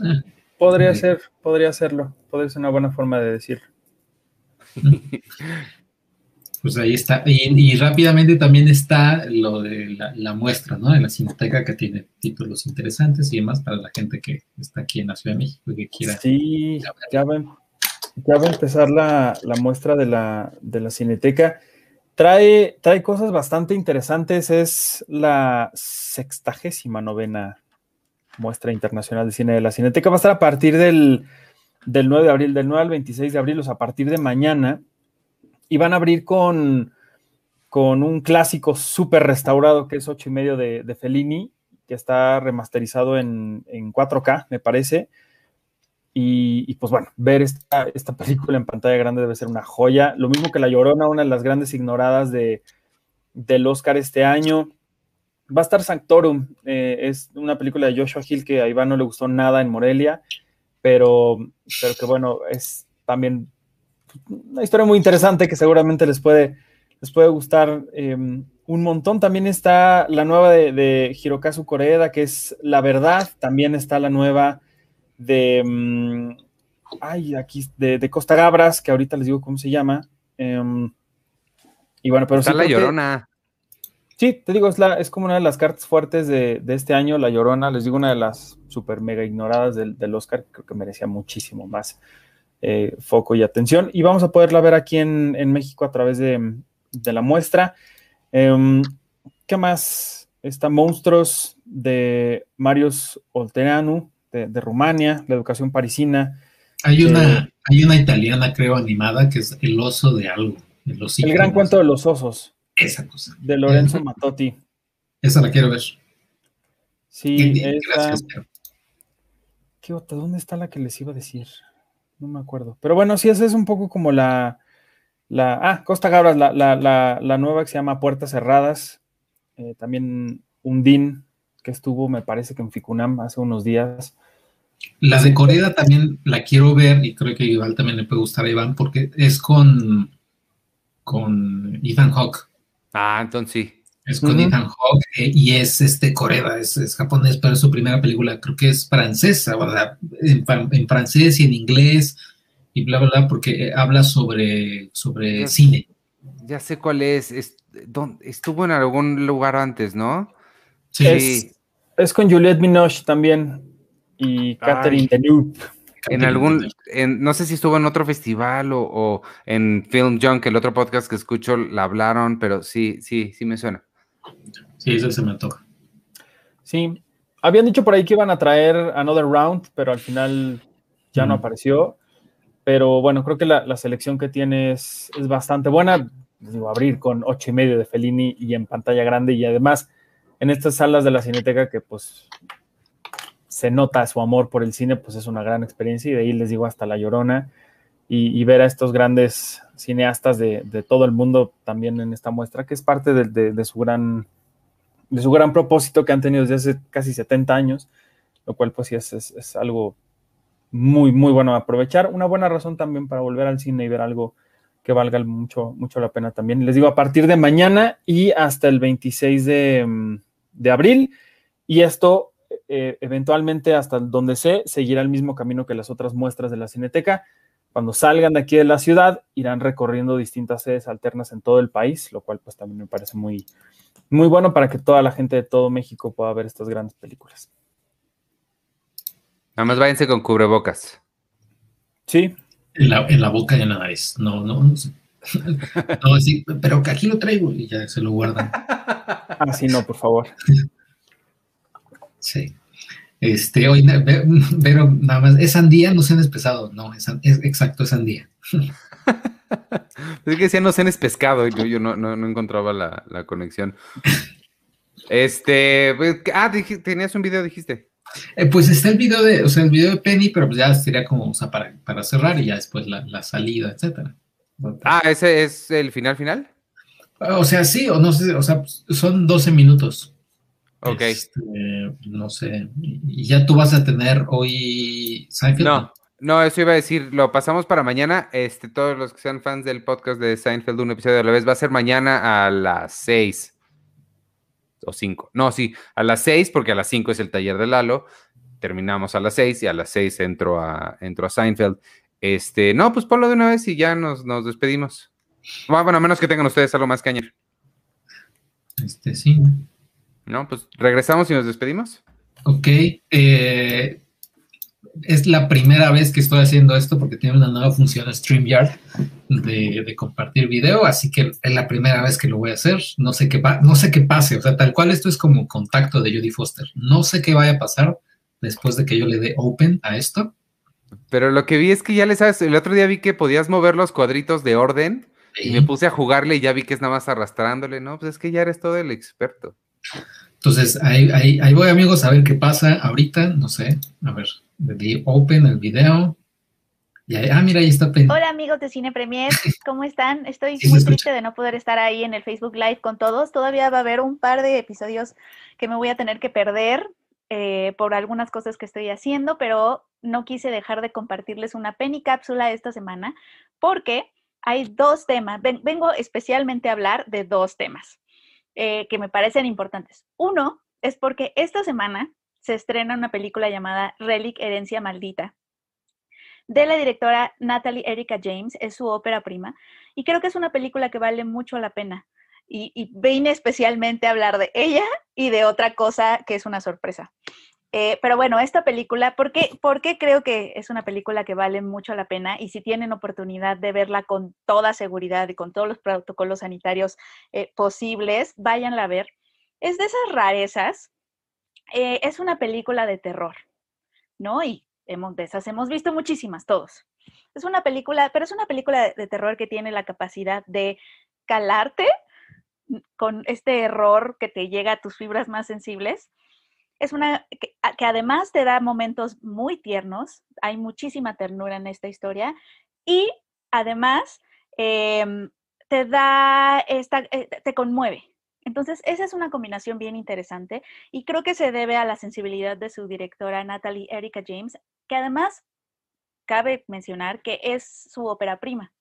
Ah. podría ser, podría serlo. Podría ser una buena forma de decirlo. (laughs) Pues ahí está. Y, rápidamente también está lo de la, muestra, ¿no? De la Cineteca que tiene títulos interesantes y demás para la gente que está aquí en la Ciudad de México y que quiera. Sí, ya va, ya va a empezar la, muestra de la, de la Cineteca. Trae, trae cosas bastante interesantes. Es la sextagésima novena Muestra Internacional de Cine de la Cineteca. Va a estar a partir del, 9 de abril, del 9 al 26 de abril, o sea, a partir de mañana. Y van a abrir con, con un clásico súper restaurado que es 8 y medio de, Fellini, que está remasterizado en, 4K, me parece. Y, pues bueno, ver esta, esta, película en pantalla grande debe ser una joya. Lo mismo que La Llorona, una de las grandes ignoradas de, del Oscar este año va a estar Sanctorum, eh, es una película de Joshua Hill que a Iván no le gustó nada en Morelia, pero, pero que bueno, es también una historia muy interesante que seguramente les puede, les puede gustar em, un montón. También está la nueva de, de, Hirokazu Koreeda, que es La Verdad, también está la nueva de, em, ay, aquí, de, Costa Gabras, que ahorita les digo cómo se llama. Em, y bueno, pero está La Llorona. Sí, te digo, es, la, es como una de las cartas fuertes de, este año, La Llorona, les digo, una de las super mega ignoradas del, Oscar, creo que merecía muchísimo más eh, foco y atención. Y vamos a poderla ver aquí en, México a través de, la muestra. Em, ¿Qué más? Está Monstruos de Marius Olteranu, de, Rumania, la educación parisina. Hay una, eh, hay una italiana, creo, animada, que es El oso de algo. el gran cuento de los osos. Esa cosa. De Lorenzo Matotti. Esa la quiero ver. Sí, esa. ¿Qué otra? ¿Dónde está la que les iba a decir? No me acuerdo. Pero bueno, sí, esa es un poco como la. la ah, Costa Gabras, la, la, nueva que se llama Puertas Cerradas. Eh, también Undín, que estuvo, me parece que en Ficunam hace unos días. La de Corea también la quiero ver y creo que igual también le puede gustar a Iván porque es con, con Ethan Hawke. Ah, entonces sí. Es con Ethan Hawke eh, y es este Coreda, es, japonés, pero es su primera película, creo que es francesa, ¿verdad? En, francés y en inglés y bla, bla, bla, porque eh, habla sobre, sobre cine. Ya sé cuál es. estuvo en algún lugar antes, ¿no? Sí. Es, con Juliette Binoche también y Catherine Deneuve. En algún, no sé si estuvo en otro festival o, en Film Junk, el otro podcast que escucho, la hablaron, pero sí, sí, sí me suena. Sí, eso se me toca. Sí, habían dicho por ahí que iban a traer Another Round, pero al final ya no apareció. Pero bueno, creo que la, selección que tiene es, bastante buena. digo, abrir con ocho y medio de Fellini y en pantalla grande y además en estas salas de la Cineteca que pues se nota su amor por el cine, pues es una gran experiencia y de ahí les digo hasta La Llorona y, ver a estos grandes cineastas de, todo el mundo también en esta muestra, que es parte de, su gran, de su gran propósito que han tenido desde hace casi 70 años, lo cual pues sí es, es, algo muy, muy bueno aprovechar. Una buena razón también para volver al cine y ver algo que valga mucho, mucho la pena también. Les digo, a partir de mañana y hasta el 26 de, de abril. Y esto eh, eventualmente hasta donde sé, seguirá el mismo camino que las otras muestras de la Cineteca. Cuando salgan de aquí de la ciudad, irán recorriendo distintas sedes alternas en todo el país, lo cual pues también me parece muy, muy bueno para que toda la gente de todo México pueda ver estas grandes películas. Nada más váyanse con cubrebocas. Sí. En la, boca y en la nariz. No, no, no. (laughs) no sí, pero que aquí lo traigo y ya se lo guardan. Así ah, no, por favor. Sí. Este, hoy, (laughs) pero nada más, ¿es sandía? No sean pesado. No, es, exacto, es sandía. (laughs) es que decía no sean pescado, yo, yo no, no, encontraba la, conexión. Este, pues, ah, tenías un video, dijiste. Eh, pues está el video de, o sea, el video de Penny, pero pues ya sería como, o sea, para, para cerrar y ya después la, salida, etcétera. Ah, ¿ese es el final final? O sea, sí, o no sé, o sea, son 12 minutos. Ok. Este, no sé. ¿Y ya tú vas a tener hoy Seinfeld? No, no, eso iba a decir, lo pasamos para mañana. Este, todos los que sean fans del podcast de Seinfeld, un episodio a la vez, va a ser mañana a las 6 o 5. No, sí, a las 6, porque a las 5 es el taller de Lalo. Terminamos a las 6 y a las 6 entro a, entro a Seinfeld. Este, no, pues ponlo de una vez y ya nos, nos despedimos. Bueno, a menos que tengan ustedes algo más que añadir. Este, sí. No, pues regresamos y nos despedimos. Ok. Eh, es la primera vez que estoy haciendo esto porque tiene una nueva función StreamYard de, de, compartir video, así que es la primera vez que lo voy a hacer. No sé qué, no sé qué pase, o sea, tal cual esto es como contacto de Judy Foster. No sé qué vaya a pasar después de que yo le dé open a esto. Pero lo que vi es que ya le sabes, el otro día vi que podías mover los cuadritos de orden y me puse a jugarle y ya vi que es nada más arrastrándole, ¿no? Pues es que ya eres todo el experto. Entonces, ahí, ahí, voy, amigos, a ver qué pasa ahorita. No sé, a ver, le di open el video. Y ah, mira, ahí está Penny. Hola, amigos de Cine Premier, (laughs) ¿cómo están? Estoy muy triste de no poder estar ahí en el Facebook Live con todos. Todavía va a haber un par de episodios que me voy a tener que perder eh, por algunas cosas que estoy haciendo, pero no quise dejar de compartirles una Penny cápsula esta semana porque hay dos temas. vengo especialmente a hablar de dos temas. Eh, que me parecen importantes. Uno es porque esta semana se estrena una película llamada Relic Herencia Maldita de la directora Natalie Erika James, es su ópera prima, y creo que es una película que vale mucho la pena. Y, y vine especialmente a hablar de ella y de otra cosa que es una sorpresa. Eh, pero bueno, esta película, ¿por qué, ¿por creo que es una película que vale mucho la pena? Y si tienen oportunidad de verla con toda seguridad y con todos los protocolos sanitarios eh, posibles, váyanla a ver. Es de esas rarezas. Eh, es una película de terror, ¿no? Y hemos, de esas hemos visto muchísimas, todos. Es una película, pero es una película de terror que tiene la capacidad de calarte con este error que te llega a tus fibras más sensibles es una que, además te da momentos muy tiernos, hay muchísima ternura en esta historia y además em, te da, esta, eh, te conmueve. Entonces, esa es una combinación bien interesante y creo que se debe a la sensibilidad de su directora Natalie Erika James, que además cabe mencionar que es su ópera prima.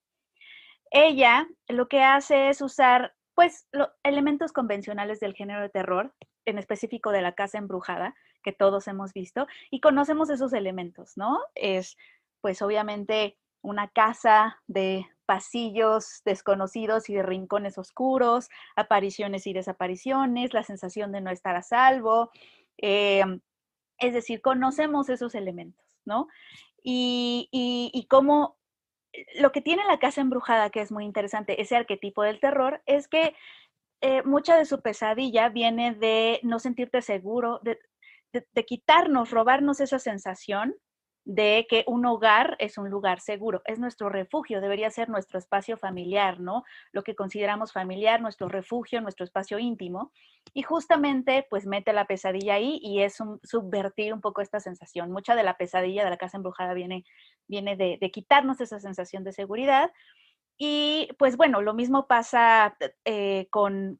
Ella lo que hace es usar pues los elementos convencionales del género de terror, en específico de la casa embrujada, que todos hemos visto, y conocemos esos elementos, ¿no? Es, pues obviamente, una casa de pasillos desconocidos y de rincones oscuros, apariciones y desapariciones, la sensación de no estar a salvo. Em, es decir, conocemos esos elementos, ¿no? Y, y, cómo lo que tiene la casa embrujada, que es muy interesante, ese arquetipo del terror, es que eh, mucha de su pesadilla viene de no sentirte seguro, de, quitarnos, robarnos esa sensación de que un hogar es un lugar seguro, es nuestro refugio, debería ser nuestro espacio familiar, ¿no? Lo que consideramos familiar, nuestro refugio, nuestro espacio íntimo. Y justamente, pues mete la pesadilla ahí y es subvertir un poco esta sensación. Mucha de la pesadilla de la casa embrujada viene, de quitarnos esa sensación de seguridad y pues bueno, lo mismo pasa eh, con,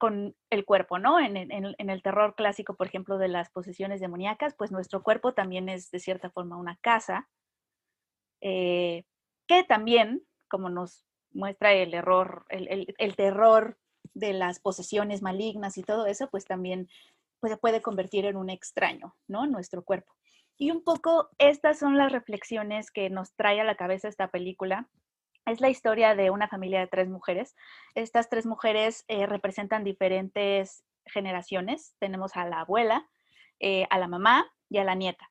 el cuerpo, ¿no? En, el terror clásico, por ejemplo, de las posesiones demoníacas, pues nuestro cuerpo también es de cierta forma una casa, eh, que también, como nos muestra el error, el, terror de las posesiones malignas y todo eso, pues también se puede convertir en un extraño, ¿no? Nuestro cuerpo. Y un poco estas son las reflexiones que nos trae a la cabeza esta película es la historia de una familia de tres mujeres. Estas tres mujeres eh, representan diferentes generaciones. Tenemos a la abuela, eh, a la mamá y a la nieta.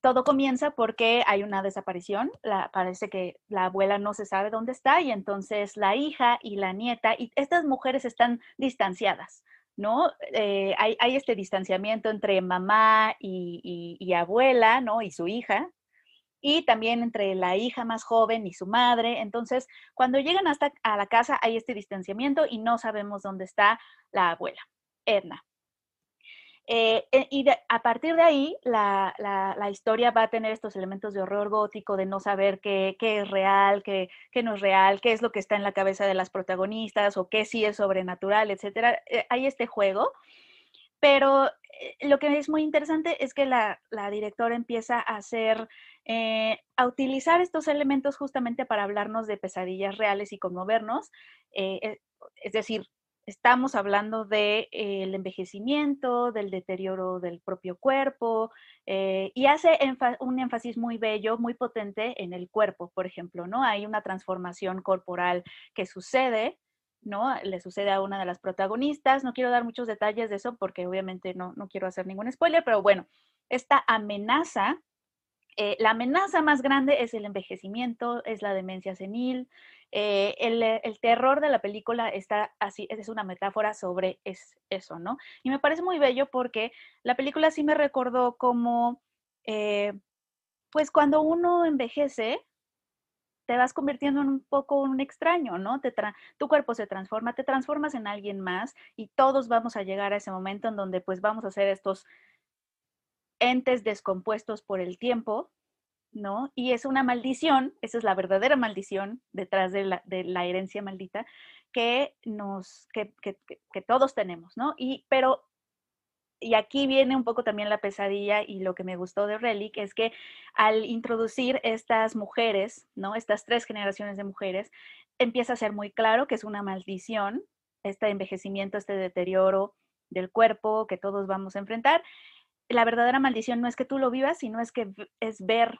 Todo comienza porque hay una desaparición. parece que la abuela no se sabe dónde está y entonces la hija y la nieta, y estas mujeres están distanciadas. ¿no? Eh, hay, este distanciamiento entre mamá y, abuela, ¿no? Y su hija, y también entre la hija más joven y su madre. Entonces, cuando llegan hasta a la casa hay este distanciamiento y no sabemos dónde está la abuela, Edna. Eh, eh, y a partir de ahí, la, historia va a tener estos elementos de horror gótico, de no saber qué, es real, qué, no es real, qué es lo que está en la cabeza de las protagonistas o qué sí es sobrenatural, etc. Eh, hay este juego, pero lo que es muy interesante es que la, directora empieza a hacer eh, a utilizar estos elementos justamente para hablarnos de pesadillas reales y conmovernos. Eh, eh, es decir, estamos hablando del de, envejecimiento, del deterioro del propio cuerpo, y hace un énfasis muy bello, muy potente en el cuerpo, por ejemplo, ¿no? Hay una transformación corporal que sucede, ¿no? Le sucede a una de las protagonistas. No quiero dar muchos detalles de eso porque obviamente no, no quiero hacer ningún spoiler, pero bueno, esta amenaza eh, la amenaza más grande es el envejecimiento, es la demencia senil. Eh, el, terror de la película está así, es una metáfora sobre eso, ¿no? Y me parece muy bello porque la película sí me recordó como, eh, pues cuando uno envejece, te vas convirtiendo en un poco un extraño, ¿no? tu cuerpo se transforma, te transformas en alguien más y todos vamos a llegar a ese momento en donde pues vamos a hacer estos entes descompuestos por el tiempo, ¿no? Y es una maldición, esa es la verdadera maldición detrás de la, herencia maldita que nos, que, todos tenemos, ¿no? Y, pero, y aquí viene un poco también la pesadilla y lo que me gustó de Relic es que al introducir estas mujeres, ¿no? Estas tres generaciones de mujeres, empieza a ser muy claro que es una maldición, este envejecimiento, este deterioro del cuerpo que todos vamos a enfrentar la verdadera maldición no es que tú lo vivas, sino es que es ver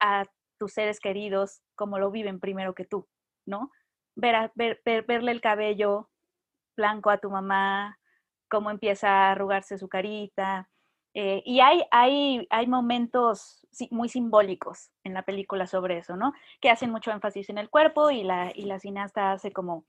a tus seres queridos como lo viven primero que tú, ¿no? Ver, ver, verle el cabello blanco a tu mamá, cómo empieza a arrugarse su carita. Eh, y hay, hay, hay momentos muy simbólicos en la película sobre eso, ¿no? Que hacen mucho énfasis en el cuerpo y la, y la cineasta hace como,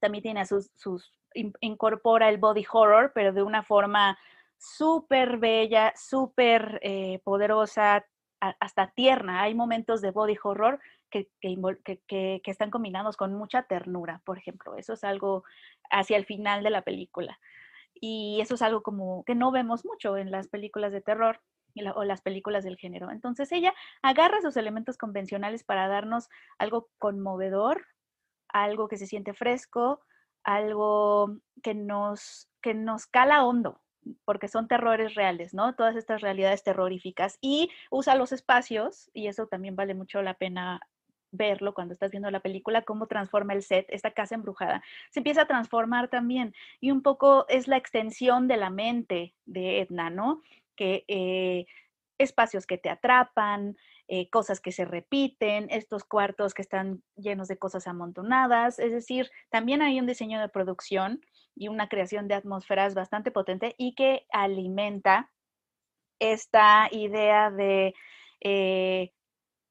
también tiene sus, sus, incorpora el body horror, pero de una forma súper bella, súper eh, poderosa, hasta tierna. Hay momentos de body horror que, están combinados con mucha ternura, por ejemplo. Eso es algo hacia el final de la película. Y eso es algo como que no vemos mucho en las películas de terror o las películas del género. Entonces ella agarra esos elementos convencionales para darnos algo conmovedor, algo que se siente fresco, algo que nos, que nos cala hondo, porque son terrores reales, ¿no? Todas estas realidades terroríficas. Y usa los espacios, y eso también vale mucho la pena verlo cuando estás viendo la película, cómo transforma el set, esta casa embrujada. Se empieza a transformar también y un poco es la extensión de la mente de Edna, ¿no? Que eh, espacios que te atrapan, eh, cosas que se repiten, estos cuartos que están llenos de cosas amontonadas, es decir, también hay un diseño de producción y una creación de atmósferas bastante potente y que alimenta esta idea de eh,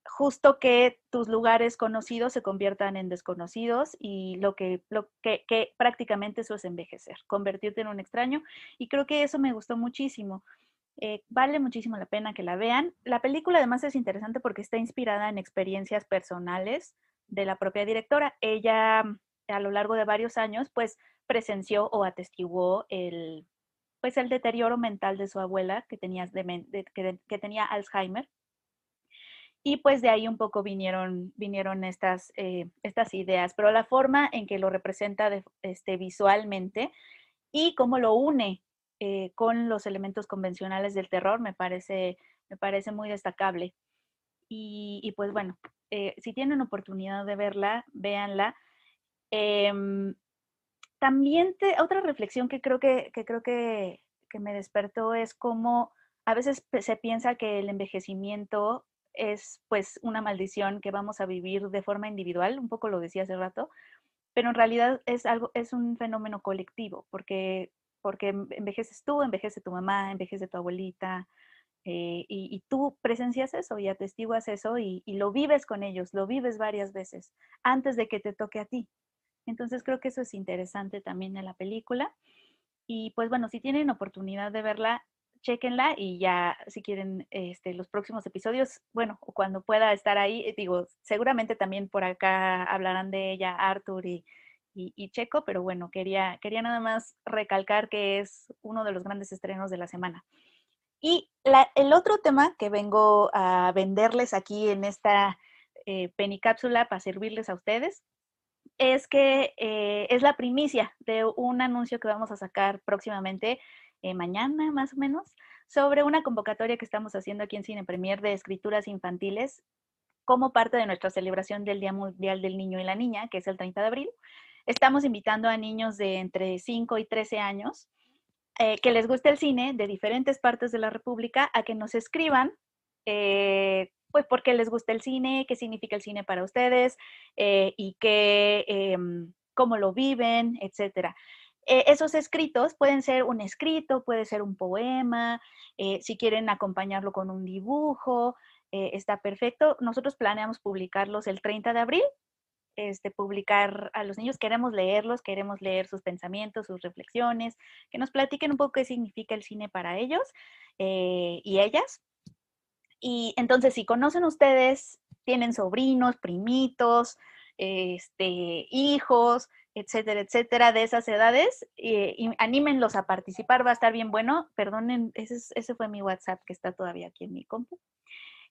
justo que tus lugares conocidos se conviertan en desconocidos y lo que, lo que, prácticamente eso es envejecer, convertirte en un extraño. Y creo que eso me gustó muchísimo. Eh, vale muchísimo la pena que la vean. La película además es interesante porque está inspirada en experiencias personales de la propia directora. Ella a lo largo de varios años pues presenció o atestiguó el, pues, el deterioro mental de su abuela que tenía, que, tenía Alzheimer y pues de ahí un poco vinieron, vinieron estas, eh, estas ideas, pero la forma en que lo representa este, visualmente y cómo lo une eh, con los elementos convencionales del terror me parece, me parece muy destacable. Y, pues bueno, eh, si tienen oportunidad de verla, véanla. Em, también otra reflexión que creo que, creo que, me despertó es cómo a veces se piensa que el envejecimiento es pues una maldición que vamos a vivir de forma individual, un poco lo decía hace rato, pero en realidad es algo, es un fenómeno colectivo, porque, porque envejeces tú, envejece tu mamá, envejece tu abuelita, eh, y, tú presencias eso y atestiguas eso y, lo vives con ellos, lo vives varias veces antes de que te toque a ti. Entonces creo que eso es interesante también en la película. Y pues bueno, si tienen oportunidad de verla, chequenla y ya si quieren este, los próximos episodios, bueno, cuando pueda estar ahí, eh, digo, seguramente también por acá hablarán de ella Arthur y, y, Checo, pero bueno, quería, quería nada más recalcar que es uno de los grandes estrenos de la semana. Y el otro tema que vengo a venderles aquí en esta eh, penicápsula para servirles a ustedes es que eh, es la primicia de un anuncio que vamos a sacar próximamente eh, mañana más o menos, sobre una convocatoria que estamos haciendo aquí en Cine Premier de escrituras infantiles como parte de nuestra celebración del Día Mundial del Niño y la Niña, que es el 30 de abril. Estamos invitando a niños de entre 5 y 13 años eh, que les guste el cine de diferentes partes de la República a que nos escriban, pues porque les gusta el cine, qué significa el cine para ustedes y qué, em, cómo lo viven, etcétera. Eh, esos escritos pueden ser un escrito, puede ser un poema, eh, si quieren acompañarlo con un dibujo, eh, está perfecto. Nosotros planeamos publicarlos el 30 de abril, este, publicar a los niños, queremos leerlos, queremos leer sus pensamientos, sus reflexiones, que nos platiquen un poco qué significa el cine para ellos y ellas. Y entonces, si conocen ustedes, tienen sobrinos, primitos, este, hijos, etcétera, etcétera, de esas edades, eh, anímenlos a participar, va a estar bien bueno. Perdonen, ese, ese fue mi WhatsApp que está todavía aquí en mi compu.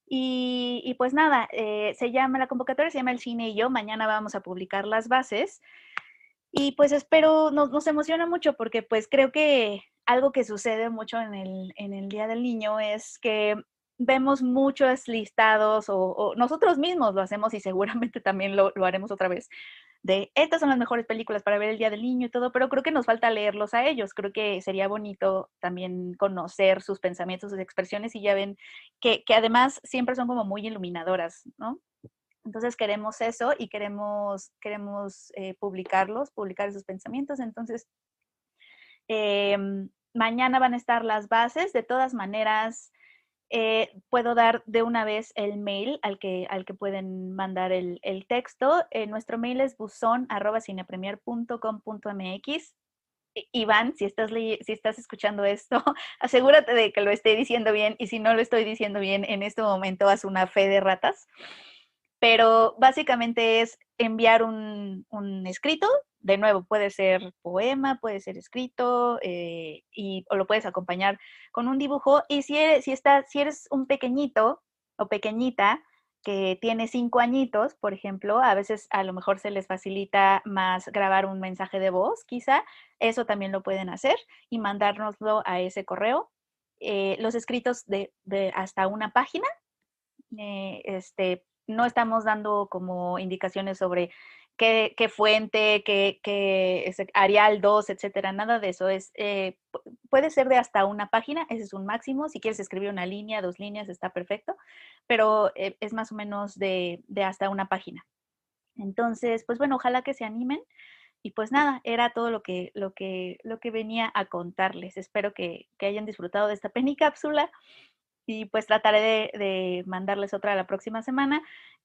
Y, pues nada, eh, se llama la convocatoria, se llama El Cine y yo. Mañana vamos a publicar las bases. Y pues espero, nos, nos emociona mucho porque pues creo que algo que sucede mucho en el, en el Día del Niño es que vemos muchos listados o, nosotros mismos lo hacemos y seguramente también lo, lo, haremos otra vez, de estas son las mejores películas para ver el Día del Niño y todo, pero creo que nos falta leerlos a ellos. Creo que sería bonito también conocer sus pensamientos, sus expresiones y ya ven que, que además siempre son como muy iluminadoras, ¿no? Entonces queremos eso y queremos, queremos eh, publicarlos, publicar esos pensamientos. Entonces, em, mañana van a estar las bases. De todas maneras, eh, puedo dar de una vez el mail al que, al que pueden mandar el, texto. Eh, nuestro mail es buzón.cinepremier.com.mx. Iván, si estás, si estás escuchando esto, (laughs) asegúrate de que lo esté diciendo bien y si no lo estoy diciendo bien en este momento, haz una fe de ratas. Pero básicamente es enviar un, un escrito de nuevo, puede ser poema, puede ser escrito, eh, y, o lo puedes acompañar con un dibujo. Y si eres, si, está, si eres un pequeñito o pequeñita que tiene cinco añitos, por ejemplo, a veces a lo mejor se les facilita más grabar un mensaje de voz, quizá, eso también lo pueden hacer y mandárnoslo a ese correo. Eh, los escritos de, hasta una página, eh, este, no estamos dando como indicaciones sobre qué, fuente, qué, qué Arial 2, etcétera, nada de eso. Es, eh, puede ser de hasta una página, ese es un máximo. Si quieres escribir una línea, dos líneas, está perfecto, pero eh, es más o menos de, hasta una página. Entonces, pues bueno, ojalá que se animen. Y pues nada, era todo lo que, lo que, lo que venía a contarles. Espero que, hayan disfrutado de esta penny cápsula y pues trataré de, de, mandarles otra la próxima semana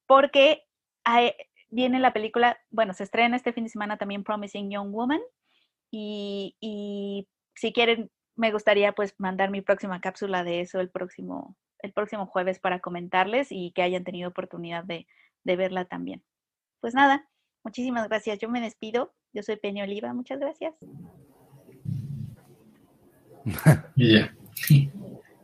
porque hay, viene la película, bueno, se estrena este fin de semana también Promising Young Woman y, y, si quieren, me gustaría pues mandar mi próxima cápsula de eso el próximo, el próximo jueves para comentarles y que hayan tenido oportunidad de, de verla también. Pues nada, muchísimas gracias. Yo me despido. Yo soy Peña Oliva. Muchas gracias. (laughs) Yeah.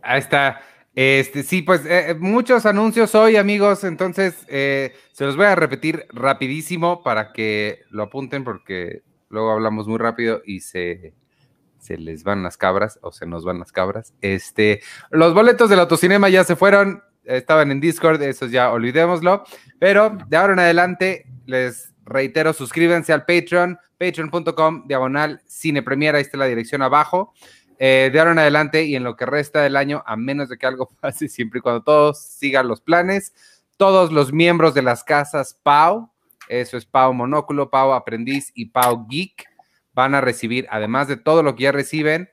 Ahí está. Este, sí, pues eh, muchos anuncios hoy, amigos, entonces eh, se los voy a repetir rapidísimo para que lo apunten porque luego hablamos muy rápido y se, se les van las cabras o se nos van las cabras. Este, los boletos del autocinema ya se fueron, estaban en Discord, eso ya olvidémoslo, pero de ahora en adelante les reitero, suscríbanse al Patreon, patreon.com, diagonal, cine ahí está la dirección abajo. Eh, de ahora en adelante y en lo que resta del año, a menos de que algo (laughs) pase, siempre y cuando todos sigan los planes, todos los miembros de las casas PAU, eso es PAU Monóculo, PAU Aprendiz y PAU Geek, van a recibir, además de todo lo que ya reciben,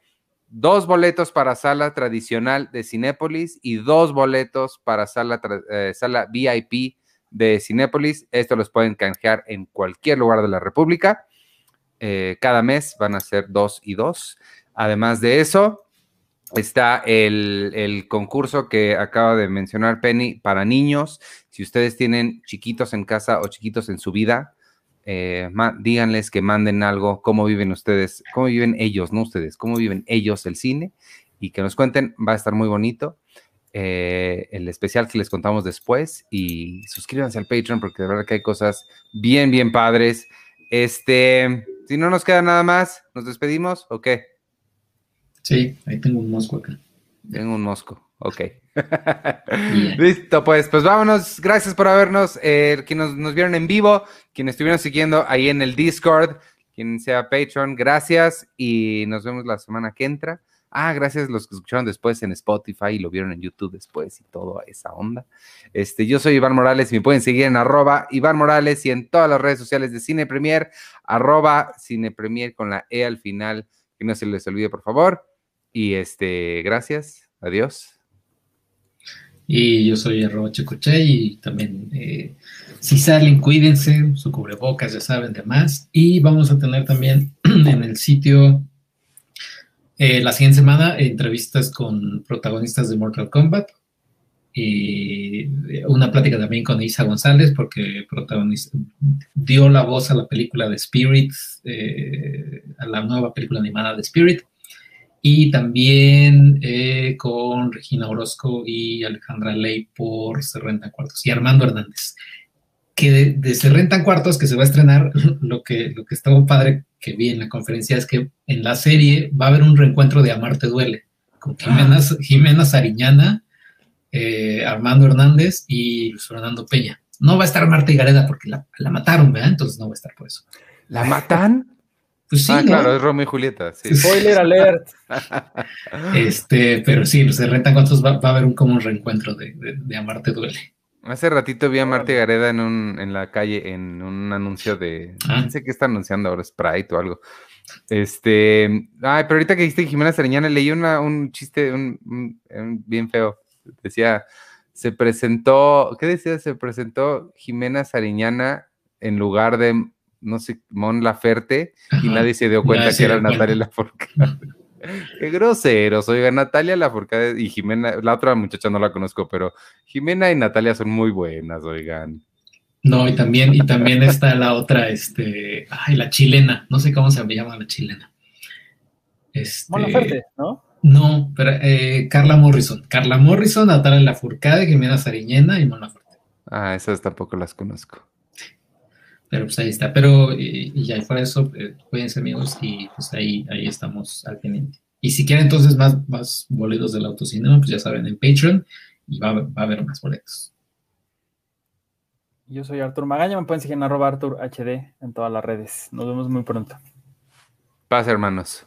dos boletos para sala tradicional de Cinépolis y dos boletos para sala, eh, sala VIP de Cinépolis. Esto los pueden canjear en cualquier lugar de la República. Eh, cada mes van a ser dos y dos. Además de eso, está el, concurso que acaba de mencionar Penny para niños. Si ustedes tienen chiquitos en casa o chiquitos en su vida, eh, díganles que manden algo, cómo viven ustedes, cómo viven ellos, no ustedes, cómo viven ellos el cine y que nos cuenten, va a estar muy bonito. Eh, el especial que les contamos después y suscríbanse al Patreon porque de verdad que hay cosas bien, bien padres. Este, si no nos queda nada más, ¿nos despedimos o qué? Sí, ahí tengo un mosco acá. Tengo un mosco, ok. (laughs) Listo, pues, pues vámonos. Gracias por habernos, eh, quienes nos, vieron en vivo, quienes estuvieron siguiendo ahí en el Discord, quien sea Patreon, gracias y nos vemos la semana que entra. Ah, gracias a los que escucharon después en Spotify y lo vieron en YouTube después y toda esa onda. Este, yo soy Iván Morales y me pueden seguir en arroba Iván Morales y en todas las redes sociales de Cine Premier, arroba Cine Premier con la E al final, que no se les olvide, por favor. Y este, gracias, adiós. Y yo soy arroba Checoche y también eh, si salen, cuídense, su cubrebocas, ya saben, demás. Y vamos a tener también (clears throat) en el sitio eh, la siguiente semana entrevistas con protagonistas de Mortal Kombat. Y una plática también con Isa González, porque dio la voz a la película de Spirit, eh, a la nueva película animada de Spirit y también eh, con Regina Orozco y Alejandra Ley por Se Rentan Cuartos y Armando Hernández. Que de, de Se Rentan Cuartos, que se va a estrenar, (laughs) lo que, lo que estuvo padre que vi en la conferencia es que en la serie va a haber un reencuentro de Amarte Duele, con Jimena, ah. Jimena Sariñana, eh, Armando Hernández y Fernando Peña. No va a estar Marta Gareda porque la, la mataron, ¿verdad? Entonces no va a estar por eso. ¿La matan? Pues ah, claro, es Romeo y Julieta. (laughs) Spoiler alert. este, pero sí, se rentan cuántos va, a haber un como reencuentro de, de, Amarte Duele. Hace ratito vi a Marta Gareda en, un, en la calle en un anuncio de. Ah. No sé qué está anunciando ahora, Sprite o algo. Este. Ay, pero ahorita que dijiste Jimena Sariñana, leí una, un chiste un, bien feo. Decía, se presentó. ¿Qué decía? Se presentó Jimena Sariñana en lugar de no sé, Mon Laferte, y nadie se dio cuenta que era Natalia Lafourcade. (laughs) Qué groseros, oiga, Natalia Lafourcade y Jimena, la otra muchacha no la conozco, pero Jimena y Natalia son muy buenas, oigan. No, y también, y también está la otra, este, ay, la chilena, no sé cómo se llama la chilena. Este, Mon Laferte, ¿no? No, pero eh, Carla Morrison. Carla Morrison, Natalia Lafourcade, Jimena Sariñena y Mon Laferte. Ah, esas tampoco las conozco. Pero pues ahí está. Pero y, ya fuera eso, eh, cuídense amigos y pues ahí, ahí estamos al pendiente. Y si quieren entonces más, más boletos del autocinema, pues ya saben, en Patreon y va, va a haber más boletos. Yo soy Artur Magaña, me pueden seguir en arroba Artur HD en todas las redes. Nos vemos muy pronto. Paz, hermanos.